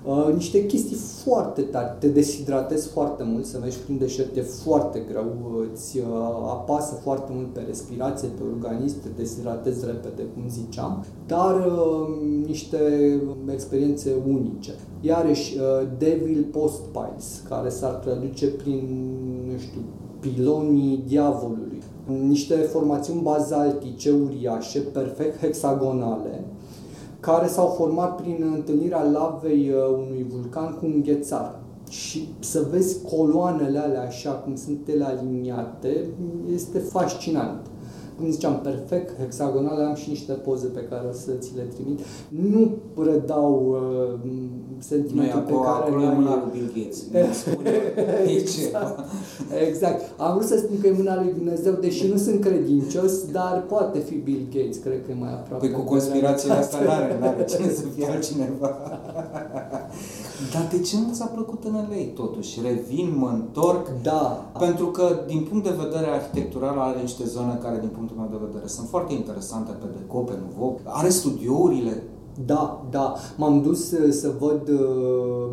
Uh, niște chestii foarte tari, te deshidratezi foarte mult, să mergi prin deșert e foarte greu, uh, îți uh, apasă foarte mult pe respirație, pe organism, te deshidratezi repede, cum ziceam, dar uh, niște experiențe unice. Iarăși, uh, Devil Post Piles, care s-ar traduce prin, nu știu, pilonii diavolului. Niște formațiuni bazaltice uriașe, perfect hexagonale, care s-au format prin întâlnirea lavei uh, unui vulcan cu un ghețar. Și să vezi coloanele alea așa cum sunt ele aliniate, este fascinant. Cum ziceam, perfect hexagonale, am și niște poze pe care o să ți le trimit. Nu redau uh, Nu, sentimentul pe acolo, care acolo e l-ai- mâna lui Bill Gates. [laughs] Nu spune, e ceva. Exact. Am vrut să spun că e mâna lui Dumnezeu, deși nu sunt credincios, dar poate fi Bill Gates, cred că e mai aproape. Păi cu de conspirațiile realitate. astea n-are, [laughs] n-are cine să fie altcineva. [laughs] Dar de ce nu ți-a plăcut în LA totuși? Revin, mă întorc. Da, Pentru că, din punct de vedere arhitectural, are niște zone care, din punctul meu de vedere, sunt foarte interesante pe deco, pe nuvo. Are studiourile. Da, da. M-am dus uh, să văd uh,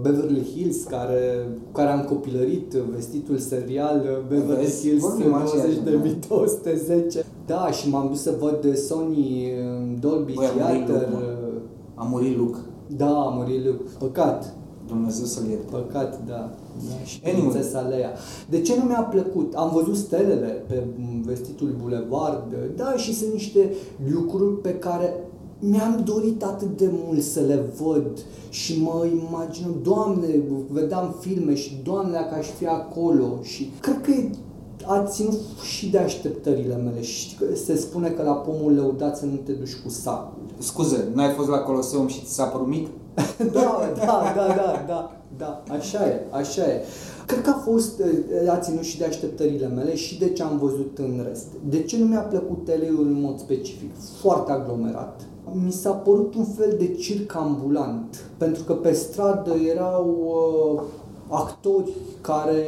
Beverly Hills, care, cu care am copilărit, uh, vestitul serial uh, Beverly Vezi? Hills Vorbim aceeași 20210. Da, și m-am dus să văd uh, Sony uh, Dolby Băi, a murit Theater. Luke, mă. uh, A murit Luke. Da, a murit lui. Păcat. Dumnezeu să-l ierte. Păcat, da. da. Și Anyway. prințesa Leia. De ce nu mi-a plăcut? Am văzut stelele pe m, vestitul bulevard, da, și sunt niște lucruri pe care mi-am dorit atât de mult să le văd și mă imaginam, Doamne, vedeam filme și Doamne, dacă aș fi acolo și cred că a ținut și de așteptările mele și știi că se spune că la pomul lăudat să nu te duci cu sacul. Scuze, n-ai fost la Coloseum și ți s-a părut mic? [laughs] Da, da, da, da, da, da, așa e, așa e. Cred că a fost, eh, a ținut și de așteptările mele și de ce am văzut în rest. De ce nu mi-a plăcut tele în mod specific? Foarte aglomerat. Mi s-a părut un fel de circ ambulant, pentru că pe stradă erau uh, actori care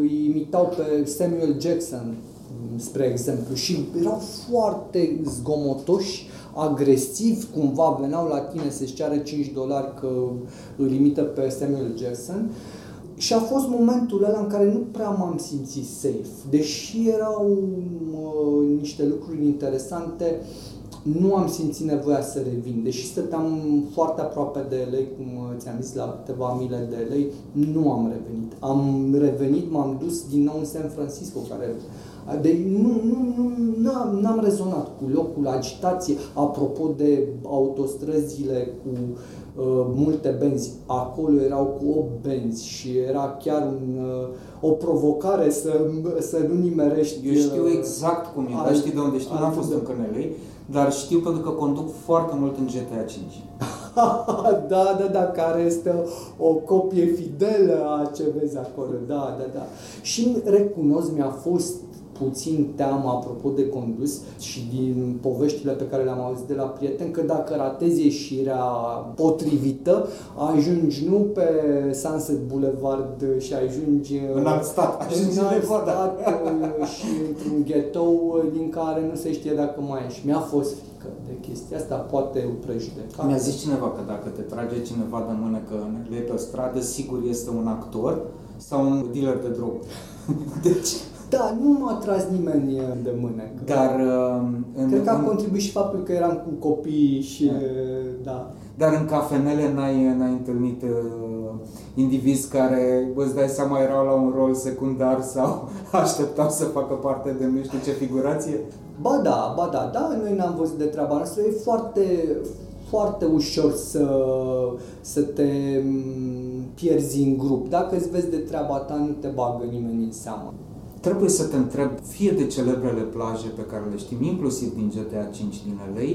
îi imitau pe Samuel Jackson, spre exemplu, și erau foarte zgomotoși, agresivi, cumva veneau la tine să-ți ceară 5 dolari că îl imită pe Samuel Jackson. Și a fost momentul ăla în care nu prea m-am simțit safe. Deși erau uh, niște lucruri interesante, nu am simțit nevoia să revin. Deși stăteam foarte aproape de LA, cum uh, ți-am zis, la câteva mile de LA, nu am revenit. Am revenit, m-am dus din nou în San Francisco, care deci nu, nu, nu, n-am, n-am rezonat cu locul, agitație. Apropo de autostrăzile cu uh, multe benzi, acolo erau cu 8 benzi și era chiar un, uh, o provocare să, să nu nimerești. Eu știu uh, exact cum e, dar alt- știi de unde știu, n-am alt- fost încă în LA, dar știu pentru că conduc foarte mult în GTA 5. [laughs] da, da, da, care este o, o copie fidelă a ce vezi acolo. Da, da, da. Și recunosc, mi-a fost puțin teamă apropo de condus și din poveștile pe care le-am auzit de la prieteni că dacă ratezi ieșirea potrivită, ajungi nu pe Sunset Boulevard și ajungi În alt stat, ajungi în în alt Nevada. stat uh, și într-un ghetou din care nu se știe dacă mai ești. Mi-a fost frică de chestia asta, poate o prejudecată. Mi-a zis cineva că dacă te trage cineva de mână că le pe stradă, sigur este un actor sau un dealer de drog. [laughs] Deci, Da, nu m-a tras nimeni de mână. dar, uh, în, Cred că a în, contribuit și faptul că eram cu copii și Da. da. dar în cafenele n-ai, n-ai întâlnit uh, indivizi care, îți dai seama, erau la un rol secundar sau [laughs] așteptau să facă parte de nu știu ce figurație? Ba da, ba da, da, noi n-am văzut de treaba noastră, e foarte, foarte ușor să, să te mm, pierzi în grup. Dacă îți vezi de treaba ta, nu te bagă nimeni în seamă. Trebuie să te întreb, fie de celebrele plaje pe care le știm, inclusiv din GTA 5 din LA,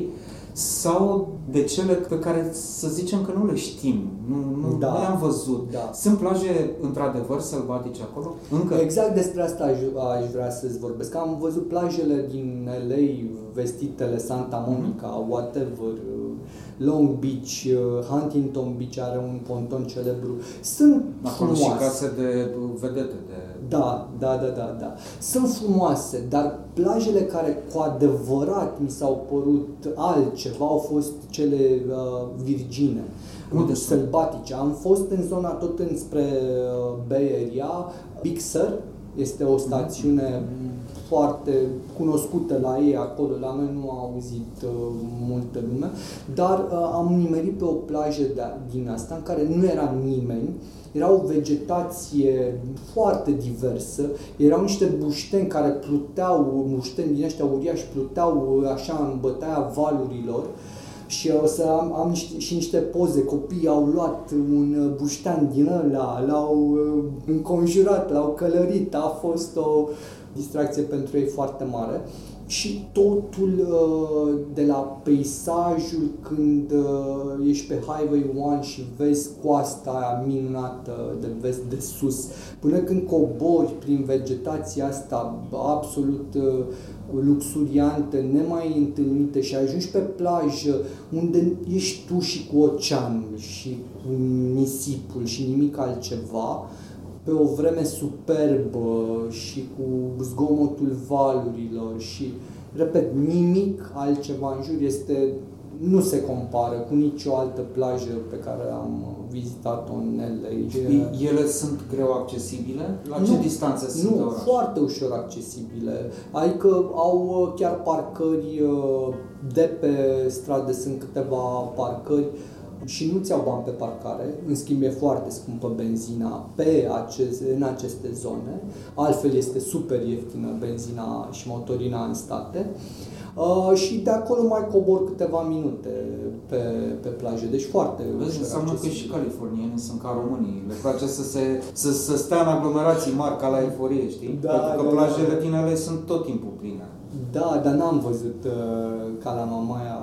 sau de cele pe care să zicem că nu le știm, nu, nu, Da. nu le-am văzut. Da. Sunt plaje într-adevăr sălbatice acolo? Încă? Exact despre asta aș, aș vrea să-ți vorbesc. Am văzut plajele din LA, vestitele Santa Monica, whatever, Long Beach, Huntington Beach are un ponton celebru. Sunt Acolo și frumoase. case de vedete, de Da, da, da, da, da. Sunt frumoase, dar plajele care cu adevărat mi s-au părut altceva au fost cele uh, virgine, Unde sunt? sălbatice. Am fost în zona tot înspre uh, Bay Area, Big Sur, este o stațiune foarte cunoscută la ei acolo, la noi nu a auzit uh, multă lume, dar uh, am nimerit pe o plajă de, din asta în care nu era nimeni, era o vegetație foarte diversă, erau niște bușteni care pluteau, bușteni din ăștia uriași, pluteau uh, așa în bătaia valurilor. Și o să am, am niște, și niște poze, copiii au luat un uh, buștean din ăla, l-au uh, înconjurat, l-au călărit, a fost o distracție pentru ei foarte mare și totul uh, de la peisajul când uh, ești pe Highway 1 și vezi coasta aia minunată de vest de sus, până când cobori prin vegetația asta absolut uh, luxuriante, nemai întâlnite și ajungi pe plajă unde ești tu și cu oceanul și cu nisipul și nimic altceva, pe o vreme superbă și cu zgomotul valurilor și, repet, nimic altceva în jur este, nu se compară cu nicio altă plajă pe care am vizitat-o în LA. Ele sunt greu accesibile? La ce Nu, distanță sunt de Nu, oraș? foarte ușor accesibile. Adică au uh, chiar parcări uh, de pe stradă, sunt câteva parcări și nu ți-au bani pe parcare, în schimb e foarte scumpă benzina pe aceste, în aceste zone, altfel este super ieftină benzina și motorina în state. Uh, și de acolo mai cobor câteva minute pe, pe plajă, deci foarte Vezi, ușor înseamnă că accesibil. și californienii sunt ca românii. Le place să, se, să, să stea în aglomerații mari ca la euforie, știi? Da, Pentru că da, plajele da. din ele sunt tot timpul pline. Da, dar n-am văzut uh, ca la Mamaia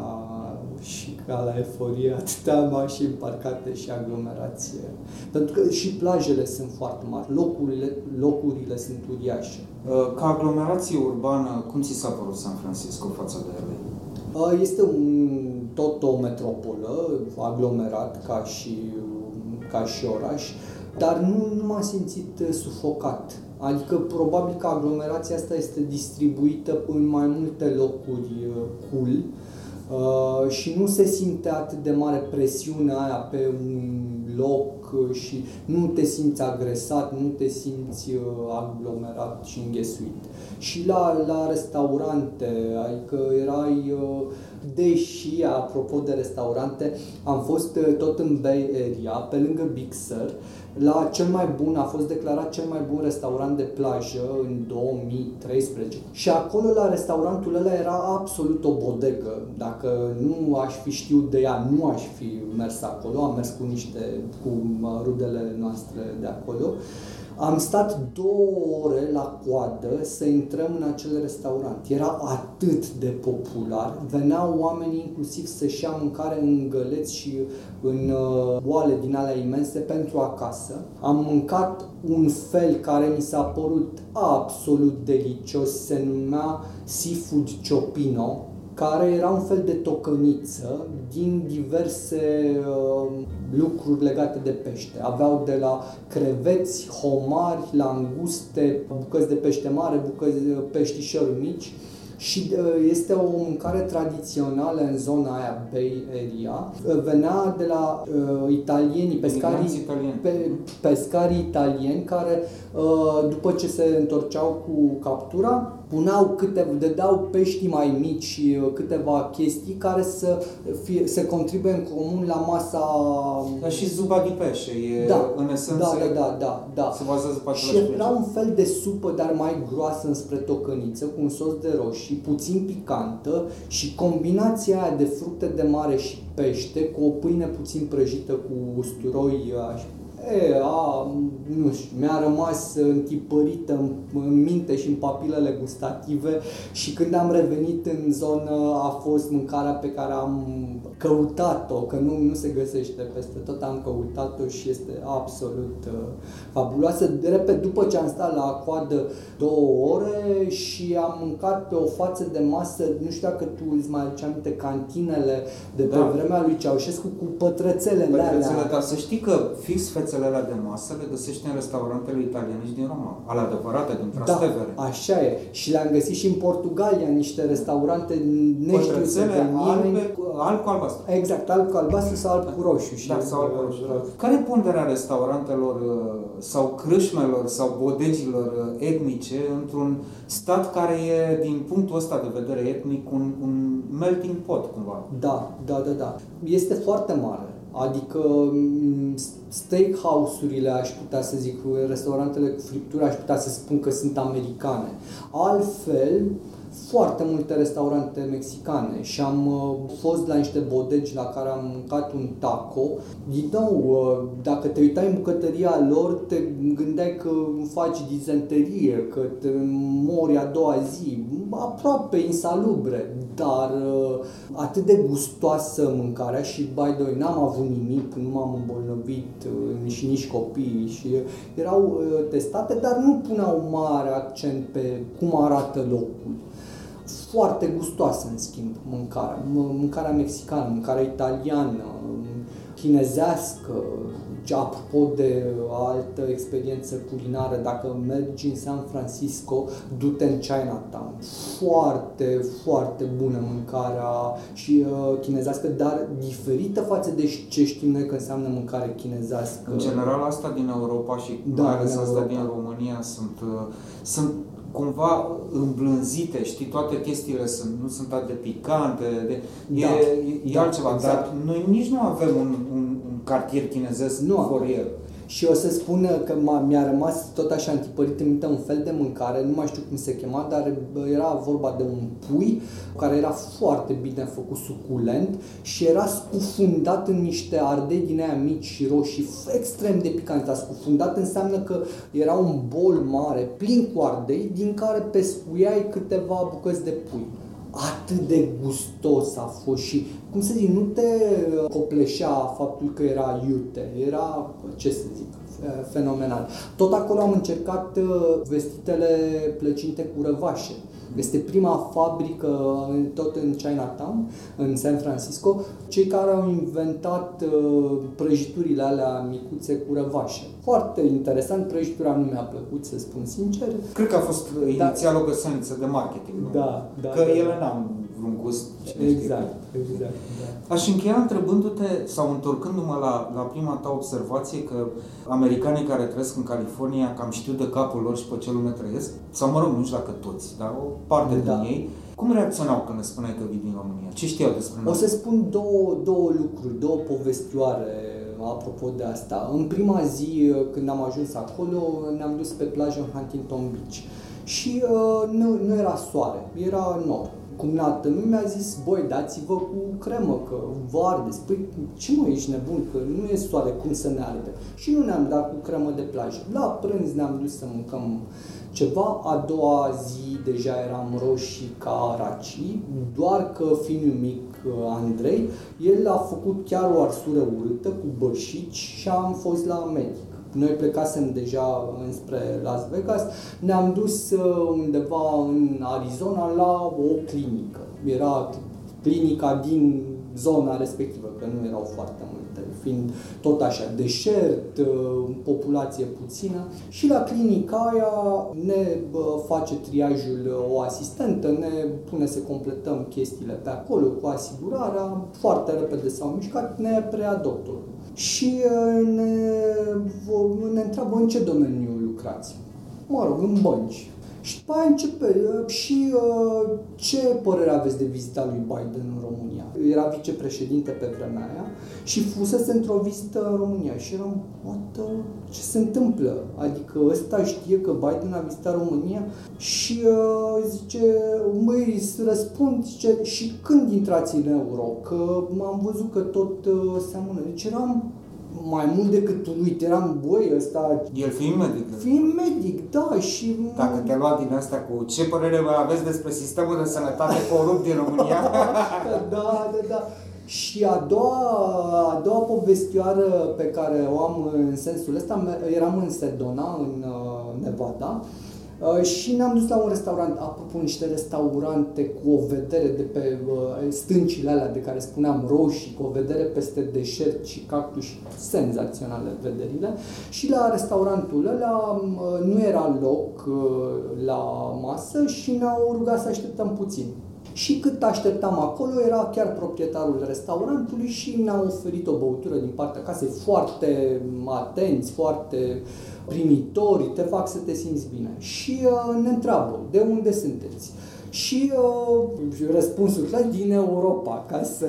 și ca la Eforie atâtea mașini parcate și aglomerație. Pentru că și plajele sunt foarte mari, locurile, locurile sunt uriașe. Uh, Ca aglomerație urbană, cum ți s-a părut San Francisco față de LA? Uh, Este un, tot o metropolă aglomerat ca și, ca și oraș, dar nu, nu m-am simțit uh, sufocat. Adică probabil că aglomerația asta este distribuită în mai multe locuri uh, cool uh, și nu se simte atât de mare presiunea aia pe un loc uh, și nu te simți agresat, nu te simți uh, aglomerat și înghesuit. Și la, la restaurante, adică erai, uh, deși, apropo de restaurante, am fost uh, tot în Bay Area, pe lângă Big Sur, la cel mai bun, a fost declarat cel mai bun restaurant de plajă în 2013. Și acolo, la restaurantul ăla, era absolut o bodegă. Dacă nu aș fi știut de ea, nu aș fi mers acolo. Am mers cu niște, cu mă, rudele noastre de acolo. Am stat două ore la coadă să intrăm în acel restaurant. Era atât de popular, veneau oamenii inclusiv să-și ia mâncare în găleți și în uh, oale din alea imense pentru acasă. Am mâncat un fel care mi s-a părut absolut delicios, se numea Seafood Ciopino, care era un fel de tocăniță din diverse uh, lucruri legate de pește. Aveau de la creveți, homari, languste, bucăți de pește mare, bucăți de peștișori mici și uh, este o mâncare tradițională în zona aia Bay Area. Uh, Venea de la uh, italienii, pescarii, Imigranți italieni. pe, pescarii italieni care uh, după ce se întorceau cu captura puneau câte, dădeau pești mai mici și uh, câteva chestii care să, fie, să contribuie în comun la masa... Dar și zuba de pește e Da, în esență da, da, da, da, da. se bazează pe Și același era principiu. un fel de supă, dar mai groasă înspre tocăniță, cu un sos de roșii, puțin picantă și combinația aia de fructe de mare și pește cu o pâine puțin prăjită cu usturoi aș E, a, nu știu, mi-a rămas întipărită în, în minte și în papilele gustative și când am revenit în zonă a fost mâncarea pe care am căutat-o, că nu, nu se găsește peste tot, am căutat-o și este absolut uh, fabuloasă. De repede, după ce am stat la coadă două ore și am mâncat pe o față de masă, nu știu dacă tu îți mai aduci aminte, cantinele de pe Da. vremea lui Ceaușescu cu pătrățelele Pătrățele, alea. dar să știi că fix fețele alea de masă le găsești în restaurantele italiene și din Roma, ale adevărate, din Da, Trastevere. așa e. Și le-am găsit și în Portugalia, în niște restaurante neștiute Pătrățele de nimeni. albe, cu- alb cu albastru. Exact, alb cu albastru sau alb cu roșu. Și Da, sau alb cu roșu. Care e ponderea restaurantelor uh, sau crâșmelor sau bodegilor uh, etnice într-un stat care e, din punctul ăsta de vedere etnic, un, un melting pot, cumva? Da, da, da, da. Este foarte mare. Adică m, steakhouse-urile, aș putea să zic, restaurantele cu friptură, aș putea să spun că sunt americane. Altfel, foarte multe restaurante mexicane și am uh, fost la niște bodegi la care am mâncat un taco. Din nou, uh, dacă te uitai în bucătăria lor, te gândeai că faci dizenterie, că te mori a doua zi, aproape insalubre, dar uh, atât de gustoasă mâncarea și, by the way, n-am avut nimic, nu m-am îmbolnăvit uh, și nici copiii și erau uh, testate, dar nu puneau mare accent pe cum arată locul foarte gustoasă, în schimb, mâncarea. M- Mâncarea mexicană, mâncarea italiană, chinezească, ce apropo de altă experiență culinară, dacă mergi în San Francisco, du-te în Chinatown. Foarte, foarte bună mâncarea și uh, chinezească, dar diferită față de ce știm noi că înseamnă mâncare chinezească. În general, asta din Europa și Da, mai ales din asta Europa. din România sunt, uh, sunt cumva îmblânzite, știi, toate chestiile sunt, nu sunt atât de picante, de, e, Da, e, e da, altceva, exact. dar noi nici nu avem un, un, un cartier chinezesc Nu avem. forier. Și o să spun că m-a, mi-a rămas tot așa întipărit în minte un fel de mâncare, nu mai știu cum se chema, dar bă, era vorba de un pui care era foarte bine făcut, suculent și era scufundat în niște ardei din aia mici și roșii, f- extrem de picant. Dar scufundat înseamnă că era un bol mare, plin cu ardei, din care pescuiai câteva bucăți de pui atât de gustos a fost și, cum să zic, nu te uh, copleșea faptul că era iute, era, ce să zic, f- fenomenal. Tot acolo am încercat uh, vestitele plăcinte cu răvașe. Este prima fabrică în- tot în Chinatown, în San Francisco, cei care au inventat uh, prăjiturile alea micuțe cu răvașe. Foarte interesant, prăjitura nu mi-a plăcut, să spun sincer. Cred că a fost uh, inițial o găsăniță de marketing, nu? Da, da, Că da. ele n-au vreun gust. cine știe Exact, cum. exact, da. Aș încheia întrebându-te sau întorcându-mă la, la prima ta observație că americanii care trăiesc în California cam știu de capul lor și pe ce lume trăiesc, sau mă rog, nu știu dacă toți, dar o parte Da. din ei, cum reacționau când le spuneai că vii din România? Ce știau despre noi? O să spun două, două lucruri, două povestioare apropo de asta. În prima zi, când am ajuns acolo, ne-am dus pe plajă în Huntington Beach și uh, nu, nu era soare, era nor. Cumnată nu mi-a zis, băi, dați-vă cu cremă, că vă arde. Păi, ce mă, ești nebun, că nu e soare, cum să ne arde? Și nu ne-am dat cu cremă de plajă. La prânz ne-am dus să mâncăm ceva, a doua zi deja eram roșii ca raci, doar că fiul mic uh, Andrei, el a făcut chiar o arsură urâtă cu bășici și am fost la medic. Noi plecasem deja înspre Las Vegas, ne-am dus uh, undeva în Arizona la o clinică. Era clinica din zona respectivă, că nu erau foarte multe, fiind tot așa deșert, uh, populație puțină. Și la clinica aia ne bă, face triajul uh, o asistentă, ne pune să completăm chestiile pe acolo cu asigurarea, foarte repede s-au mișcat, ne prea doctorul. Și uh, ne, vo- ne întreabă în ce domeniu lucrați. Mă rog, în bănci. Și după aia începe uh, și uh, ce părere aveți de vizita lui Biden în România? Era vicepreședinte pe vremea aia și fusese într-o vizită în România și eram, what the, ce se întâmplă? Adică ăsta știe că Biden a vizitat România și uh, zice, măi, răspund, zice, și când intrați în euro? Că am văzut că tot uh, seamănă. Deci eram mai mult decât tu, uite, eram, băi, ăsta, El fiind medic. fiind medic, da, și... Dacă te lua din asta cu ce părere aveți despre sistemul de sănătate corupt din România? [laughs] da, da, da. Și a doua, a doua povestioară pe care o am în sensul ăsta, me- eram în Sedona, în uh, Nevada, uh, și ne-am dus la un restaurant, apropo, niște restaurante cu o vedere de pe uh, stâncile alea de care spuneam roșii, cu o vedere peste deșert și cactus, senzaționale vederile. Și la restaurantul ăla uh, nu era loc uh, la masă și ne-au rugat să așteptăm puțin. Și cât așteptam acolo, era chiar proprietarul restaurantului și ne-a oferit o băutură din partea casei foarte atenți, foarte primitori, te fac să te simți bine. Și uh, ne întreabă, de unde sunteți? Și uh, răspunsul clar, din Europa, ca să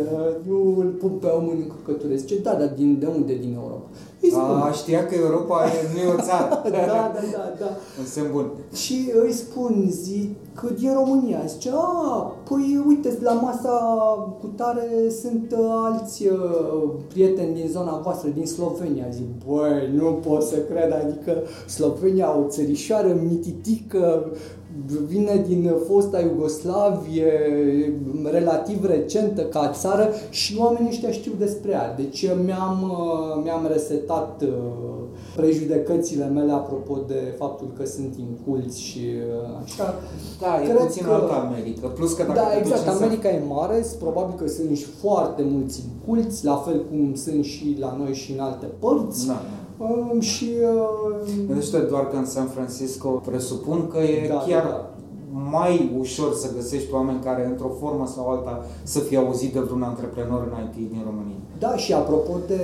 nu îl pun pe om în încurcătură. Zice, da, dar din, de unde din Europa? Îi spun, A, știa că Europa e, nu e o țară. [laughs] da, da, da, da. Un semn bun. Și îi spun, zic, că din România. Zice, a, păi uite, la masa cu tare sunt uh, alți uh, prieteni din zona voastră, din Slovenia. Zic, băi, nu pot să cred, adică Slovenia, o țărișoară mititică, vine din fosta Iugoslavie, relativ recentă ca țară și oamenii ăștia știu despre ea. Deci mi-am, uh, mi-am resetat uh, prejudecățile mele apropo de faptul că sunt inculți și uh, așa. Da, e Cred puțin că- altă America. Plus că dacă Da, te duci exact. în San- America e mare, probabil că sunt și foarte mulți inculți, la fel cum sunt și la noi și în alte părți. Da, Um, și uh, Gândește doar că în San Francisco presupun că e Da, chiar da, da. mai ușor să găsești oameni care, într-o formă sau alta, să fie auzit de vreun antreprenor în IT din România. Da, și apropo de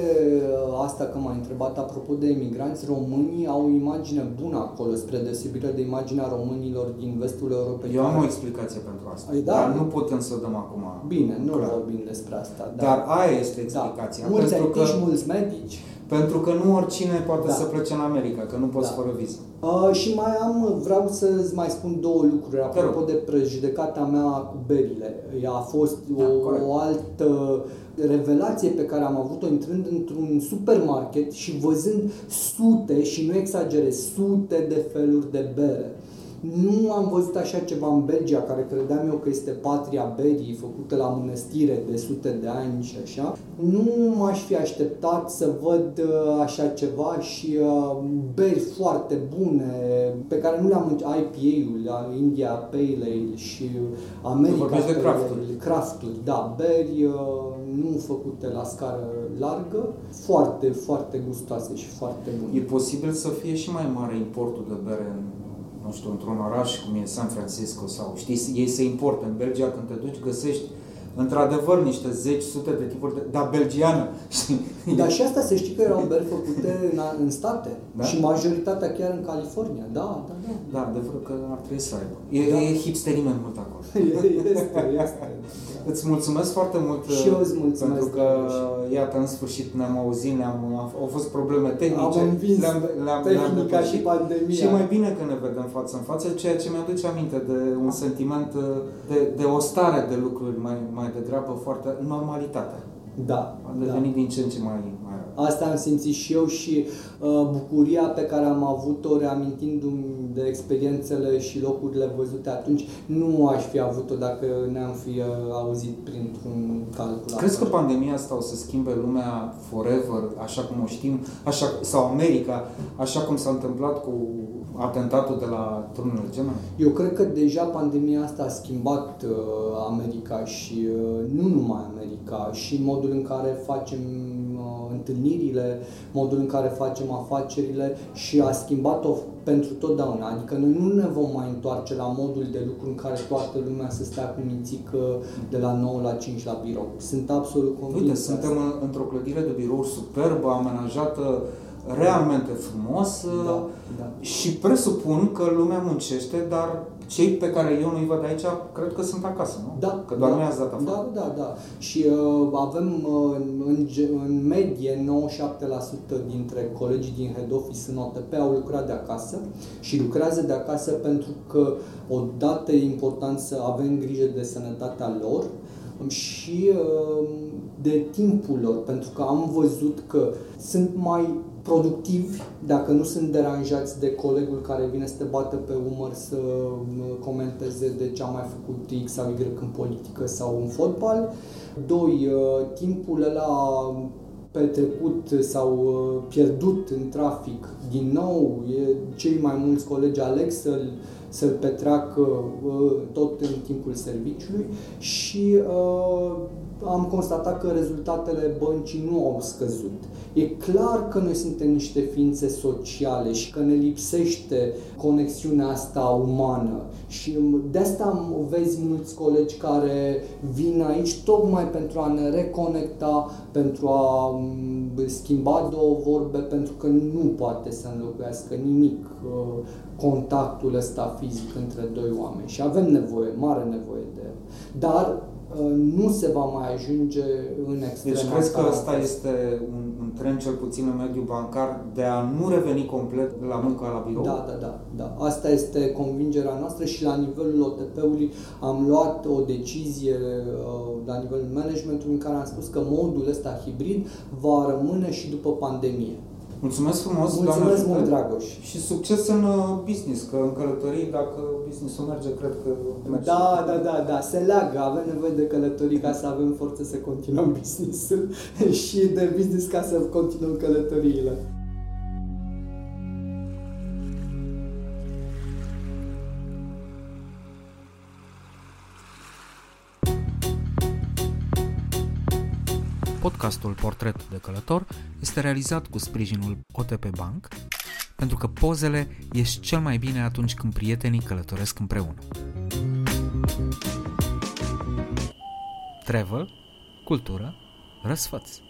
uh, asta că m-ai întrebat, apropo de emigranți, românii au o imagine bună acolo, spre deosebire de imaginea românilor din vestul Europei. Eu am care- o explicație pentru asta, Ai, da. dar nu putem să o dăm acum. Bine, nu Clar. vorbim despre asta. Da. Dar aia este da. explicația. Mulți pentru, că, IT, mulți medici. Pentru că nu oricine poate Da. să plece în America, că nu poți Da. fără viză. Uh, și mai am, vreau să-ți mai spun două lucruri apropo rog. de prejudecata mea cu berile. Ea a fost Da, o, corect. o altă revelație pe care am avut-o intrând într-un supermarket și văzând sute, și nu exagerez, sute de feluri de bere. Nu am văzut așa ceva în Belgia, care credeam eu că este patria berii, făcută la mănăstire de sute de ani și așa. Nu m-aș fi așteptat să văd uh, așa ceva și uh, beri foarte bune, pe care nu le-am în IPA-ul, la India Pale Ale și America vorbești de Pale crafturi. Ale, crafturi, da, beri uh, nu făcute la scară largă, foarte, foarte gustoase și foarte bune. E posibil să fie și mai mare importul de bere în, nu știu, într-un oraș cum e San Francisco sau știi, ei se importă. În Belgia când te duci găsești într-adevăr niște zeci, sute de tipuri de... Dar belgiană, [laughs] știi? Dar și asta să știi că erau beri făcute în, în state Da? și majoritatea chiar în California. Da, da, da. Da, adevărul că ar trebui să aibă. E, Da. e hipsterime mult acolo. [laughs] Este, este. Da. Îți mulțumesc foarte mult Și eu îți mulțumesc, pentru că, Dragoș. iată, în sfârșit ne-am auzit, ne-am, au fost probleme tehnice. Am învins le-am, le-am, tehnica le-am depășit. și pandemia. Și mai bine că ne vedem față în față, ceea ce mi-aduce aminte de un sentiment de, de o stare de lucruri mai, mai degrabă foarte normalitate. Da, A da. devenit din ce în ce mai, mai rău. Asta am simțit și eu și uh, bucuria pe care am avut-o reamintindu-mi de experiențele și locurile văzute atunci, nu aș fi avut-o dacă ne-am fi uh, auzit printr-un calculator. Crezi că pandemia asta o să schimbe lumea forever, așa cum o știm, așa, sau America, așa cum s-a întâmplat cu atentatul de la turnul Gemene? Eu cred că deja pandemia asta a schimbat uh, America și uh, nu numai America, și modul în care facem uh, întâlnirile, modul în care facem afacerile și a schimbat-o pentru totdeauna. Adică noi nu ne vom mai întoarce la modul de lucru în care toată lumea să stea cu mințică de la 9 la 5 la birou. Sunt absolut convins. Uite, de suntem asta. în, într-o clădire de birouri superbă, amenajată realmente frumos Da, uh, da. și presupun că lumea muncește, dar cei pe care eu nu-i văd aici, cred că sunt acasă, nu? Da, Că doar da, nu i-ați dat afară. Da, da, da. Și uh, avem uh, în, ge- în medie 97% dintre colegii din head office în OTP au lucrat de acasă și lucrează de acasă pentru că odată e important să avem grijă de sănătatea lor um, și uh, de timpul lor, pentru că am văzut că sunt mai productivi dacă nu sunt deranjați de colegul care vine să te bată pe umăr să uh, comenteze de ce a mai făcut X sau Y în politică sau în fotbal. Doi, uh, timpul ăla petrecut sau uh, pierdut în trafic, din nou, e, cei mai mulți colegi aleg să-l, să-l petreacă uh, tot în timpul serviciului și uh, am constatat că rezultatele băncii nu au scăzut. E clar că noi suntem niște ființe sociale și că ne lipsește conexiunea asta umană și de asta vezi mulți colegi care vin aici tocmai pentru a ne reconecta, pentru a m, schimba două vorbe, pentru că nu poate să înlocuiască nimic uh, contactul ăsta fizic între doi oameni și avem nevoie, mare nevoie de el. Dar uh, nu se va mai ajunge în extrema Deci crezi că asta. ăsta este un, un trend, cel puțin în mediul bancar, de a nu reveni complet la munca la birou? Da, da, da, da. Asta este convingerea noastră și la nivelul OTP-ului am luat o decizie uh, la nivelul managementului în care am spus că modul ăsta hibrid va rămâne și după pandemie. Mulțumesc frumos, Mulțumesc doamnă mult, Jupel. Dragoș. Și succes în uh, business, că în călătorii, dacă businessul merge, cred că merge. Da, da, da, da, se leagă, avem nevoie de călătorii ca să avem forță să continuăm [laughs] business-ul [laughs] și de business ca să continuăm călătoriile. Podcastul Portret de Călător este realizat cu sprijinul OTP Bank, pentru că pozele ies cel mai bine atunci când prietenii călătoresc împreună. Travel, cultură, răsfăți.